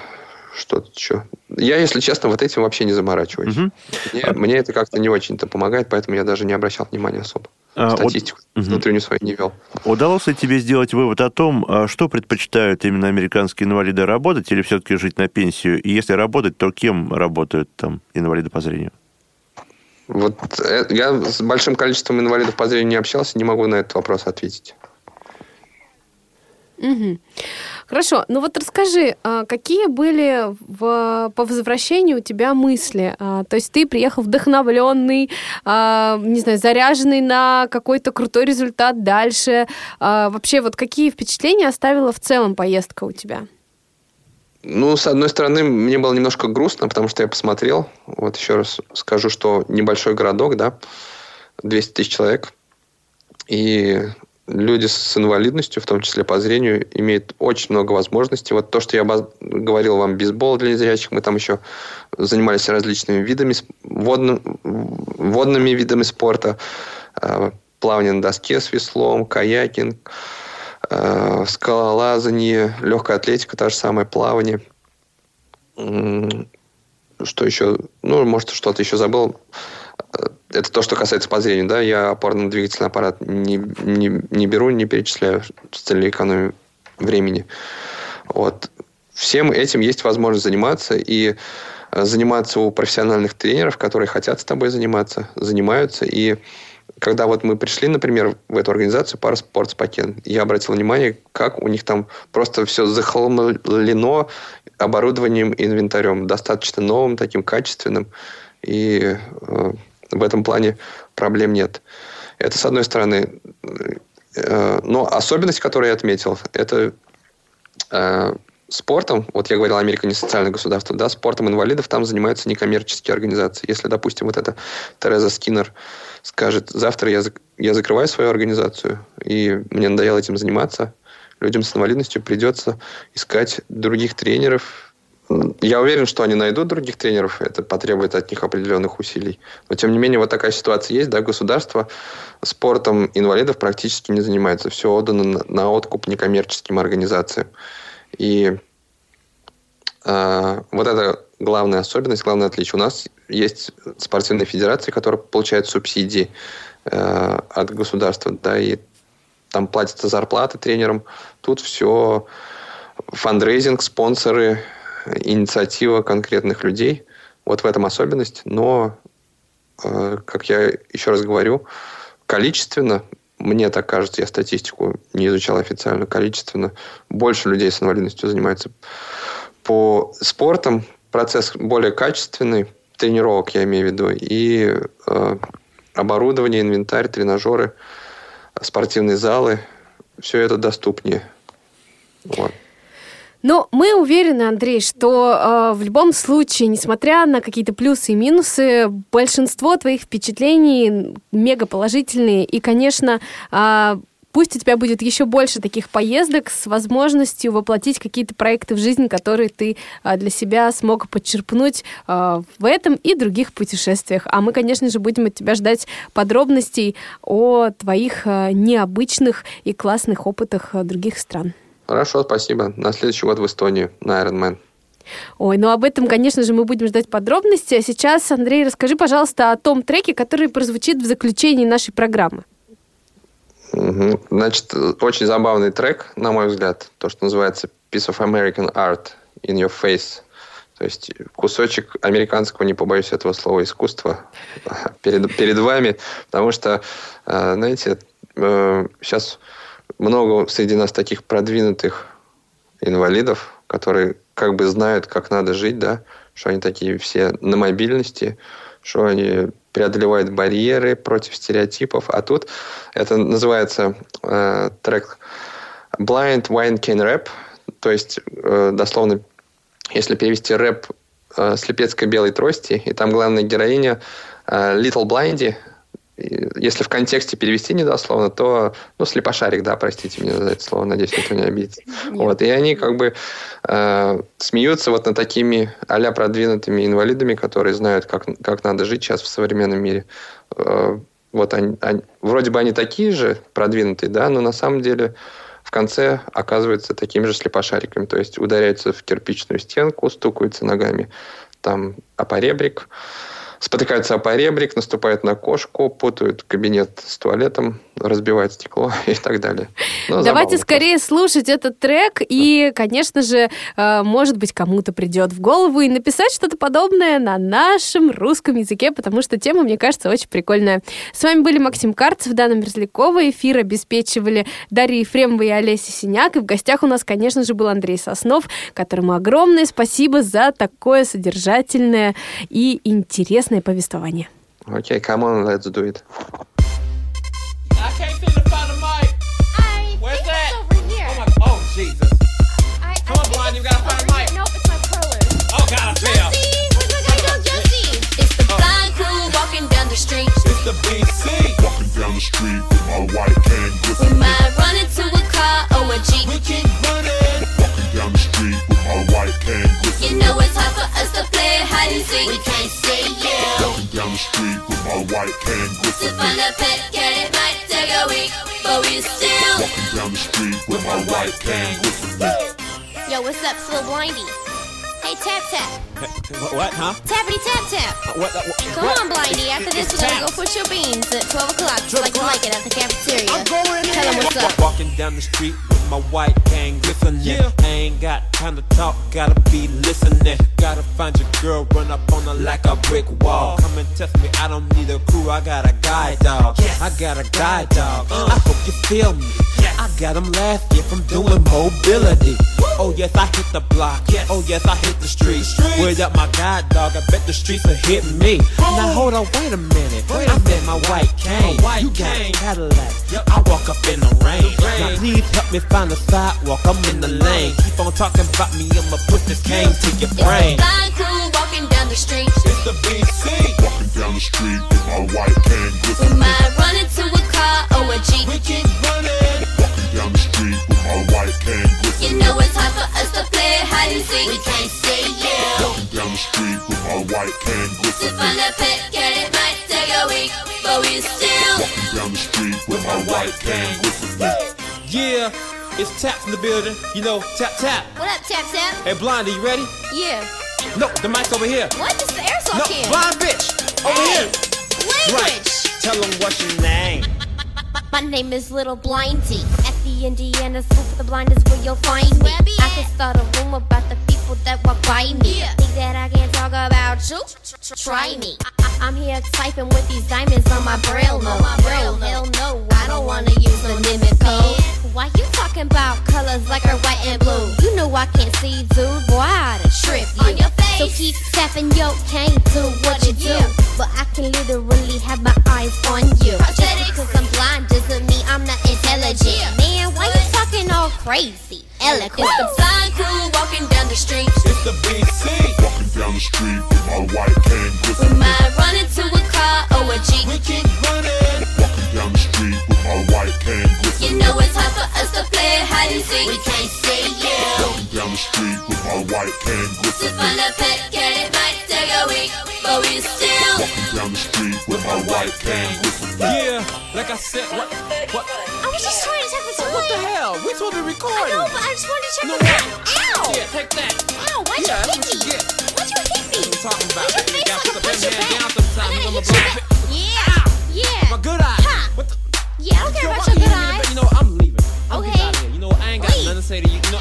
что тут еще? Я, если честно, вот этим вообще не заморачиваюсь. Угу. Мне, а... мне это как-то не очень-то помогает, поэтому я даже не обращал внимания особо. А, Статистику от... внутреннюю свою не вел. Удалось ли тебе сделать вывод о том, а, что предпочитают именно американские инвалиды работать или все-таки жить на пенсию? И если работать, то кем работают там инвалиды по зрению? Вот э, я с большим количеством инвалидов по зрению не общался, не могу на этот вопрос ответить. Угу. Хорошо, ну вот расскажи, а, какие были в, по возвращению у тебя мысли? А, то есть ты приехал вдохновленный, а, не знаю, заряженный на какой-то крутой результат дальше. Вообще, вот какие впечатления оставила в целом поездка у тебя? Ну, с одной стороны, мне было немножко грустно, потому что я посмотрел, вот еще раз скажу, что небольшой городок, да, 200 тысяч человек, и люди с инвалидностью, в том числе по зрению, имеют очень много возможностей. Вот то, что я говорил вам, бейсбол для зрячих, мы там еще занимались различными видами, водным, водными видами спорта, э, плавание на доске с веслом, каякинг, скалолазание, легкая атлетика, та же самое плавание. Что еще? Ну, может, что-то еще забыл это то, что касается по да, я опорно-двигательный аппарат не, не, не беру, не перечисляю с целью экономии времени. Вот. Всем этим есть возможность заниматься, и э, заниматься у профессиональных тренеров, которые хотят с тобой заниматься, занимаются, и когда вот мы пришли, например, в эту организацию Пара Спортспокен, я обратил внимание, как у них там просто все захламлено оборудованием, инвентарем, достаточно новым, таким качественным. И э, в этом плане проблем нет. Это с одной стороны. Э, но особенность, которую я отметил, это э, спортом, вот я говорил, Америка не социальное государство, да, спортом инвалидов там занимаются некоммерческие организации. Если, допустим, вот эта Тереза Скиннер скажет, завтра я, я закрываю свою организацию, и мне надоело этим заниматься, людям с инвалидностью придется искать других тренеров, я уверен, что они найдут других тренеров, это потребует от них определенных усилий. Но, тем не менее, вот такая ситуация есть, да, государство спортом инвалидов практически не занимается. Все отдано на, откуп некоммерческим организациям. И э, вот это главная особенность, главное отличие. У нас есть спортивные федерации, которые получают субсидии э, от государства, да, и там платятся зарплаты тренерам. Тут все фандрейзинг, спонсоры, инициатива конкретных людей. Вот в этом особенность. Но, э, как я еще раз говорю, количественно, мне так кажется, я статистику не изучал официально, количественно больше людей с инвалидностью занимаются по спортам. Процесс более качественный, тренировок я имею в виду, и э, оборудование, инвентарь, тренажеры, спортивные залы, все это доступнее. Вот. Но мы уверены, Андрей, что э, в любом случае, несмотря на какие-то плюсы и минусы, большинство твоих впечатлений мега положительные. И, конечно, э, пусть у тебя будет еще больше таких поездок с возможностью воплотить какие-то проекты в жизнь, которые ты а, для себя смог подчерпнуть а, в этом и других путешествиях. А мы, конечно же, будем от тебя ждать подробностей о твоих необычных и классных опытах других стран. Хорошо, спасибо. На следующий год в Эстонию на Ironman. Ой, ну об этом, конечно же, мы будем ждать подробностей. А сейчас, Андрей, расскажи, пожалуйста, о том треке, который прозвучит в заключении нашей программы. Значит, очень забавный трек, на мой взгляд, то, что называется Piece of American Art in Your Face. То есть кусочек американского, не побоюсь этого слова, искусства перед, перед вами, потому что, э, знаете, сейчас э, много среди нас таких продвинутых инвалидов, которые как бы знают, как надо жить, да, что они такие все на мобильности, что они преодолевают барьеры против стереотипов. А тут это называется э, трек Blind Wine Can Rap, то есть э, дословно если перевести рэп э, «Слепецкой белой трости», и там главная героиня э, Little Blindy, если в контексте перевести недословно, то, ну, слепошарик, да, простите меня за это слово, надеюсь, никто не обидится. Вот, и они как бы э, смеются вот над такими а продвинутыми инвалидами, которые знают, как, как надо жить сейчас в современном мире. Э, вот они, они, вроде бы они такие же продвинутые, да, но на самом деле в конце оказываются такими же слепошариками, то есть ударяются в кирпичную стенку, стукаются ногами там о поребрик, спотыкаются о поребрик, наступают на кошку, путают кабинет с туалетом, разбивают стекло и так далее. Но Давайте скорее слушать этот трек, и, конечно же, э, может быть, кому-то придет в голову и написать что-то подобное на нашем русском языке, потому что тема, мне кажется, очень прикольная. С вами были Максим Карцев, Дана Мерзлякова. Эфир обеспечивали Дарья Ефремова и Олеся Синяк. И в гостях у нас, конечно же, был Андрей Соснов, которому огромное спасибо за такое содержательное и интересное повествование. Окей, okay, come on, let's do it. I can't seem to find the Where's that? It's over here. Oh my, oh. Street with my white can To find a pet cat, it might take a week, but we still. Walking down the street with my white can glistening. Yo, what's up, Slow Blindy? Hey, Tap Tap. What, what huh? Tappity Tap Tap. What, uh, what, Come what? on, Blindy. After this, we're gonna go push your beans at 12 o'clock, just 12 like you like it at the cafeteria. I'm going Tell them what's up. Walking down the street with my white gang glistening. Yeah. I ain't got time to talk, gotta be listening. Gotta find your girl, run up on her like a brick wall. Come and test me, I don't need a crew, I got a guide dog. I got a guide dog. Uh. I hope you feel me. I got them laughing from doing mobility. Oh yes, I hit the block. Oh yes, I hit the street. Streets. Word up my god dog, I bet the streets will hit me. Now hold on, wait a minute. Wait a I'm in my white cane. A white you got cane. a Cadillac. Yep. I walk up in the rain. The rain. Now please help me find a sidewalk. I'm in the lane. Keep on talking about me, I'ma put this cane to your It's the brain. blind crew walking down the street. It's the BC. Walking down the street with my white can We glistening. might run into a car or a jeep. Down the street with my white can You know it's hard for us to play hide and seek. We can't say yeah. Walking down the street with my white can To glistening. find a pet cat, it might take a week, but we still. Walking down the street with my white can glistening. Yeah, it's Tap in the building. You know, tap tap. What up, Tap Tap? Hey, Blondie, you ready? Yeah. No, the mic's over here. What? This is the airsoft No, can. blind bitch, over Hey, here. Language. Tell them what's your name. My name is Little Blindy. At the Indiana School for the Blind is where you'll find me. I can start a room about the people that walk by me. Think that I can't talk about you? Try me. I- I'm here typing with these diamonds on my braille note. Hell no, I don't wanna use the limit code. Why you talking about colors like are white and blue? You know I can't see, dude. Boy, I oughta trip you. On your face. So keep tapping your cane, do what you do. But I can literally have my eyes on you. Prosthetics. Because I'm blind doesn't mean I'm not intelligent. Man, why you talking all crazy? Eloquent. It's the blind crew walking down the street. It's the BC. Walking down the street with my white can We glistening. might run into a car or a jeep. We keep running. Walking down the street with my white can You know it's hard for us to play hide and seek. We can't say yeah. Walking down the street with my white can To glistening. find a pet cat, it might take a week, but we still. Walking down the street with my white can glistening. Yeah, like I said, what? What? I was just trying to check the What the hell? We supposed to be recording. No, but I just wanted to check No, the time. Ow! Yeah, take that. Ow, why'd Yeah, you that's hit what you me? Why'd you hit me? I'm talking about Why'd it. your You face gotta like a punch your back? I'm I'm gonna hit you back. Yeah, yeah, My good eye. Ha. What the? Yeah, I don't care about your good eyes. You know, I'm leaving. I'm Okay. out of here. You know, I ain't got Wait. nothing to say to you. You know,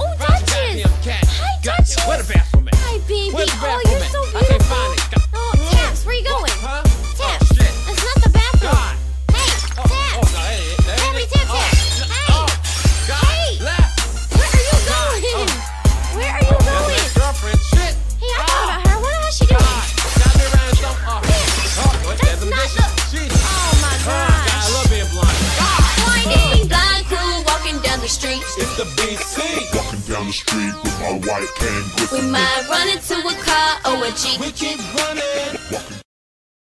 Oh, Duchess. cat. Hi, Got- Duchess. Where the bathroom at? Hi, baby. Where the Oh, you're at? so I can't beautiful. find it. Got- Oh, Taps, where you going? Huh? The BC. Walking down the street with my white cane We might run into a car or a jeep. We keep running. Walking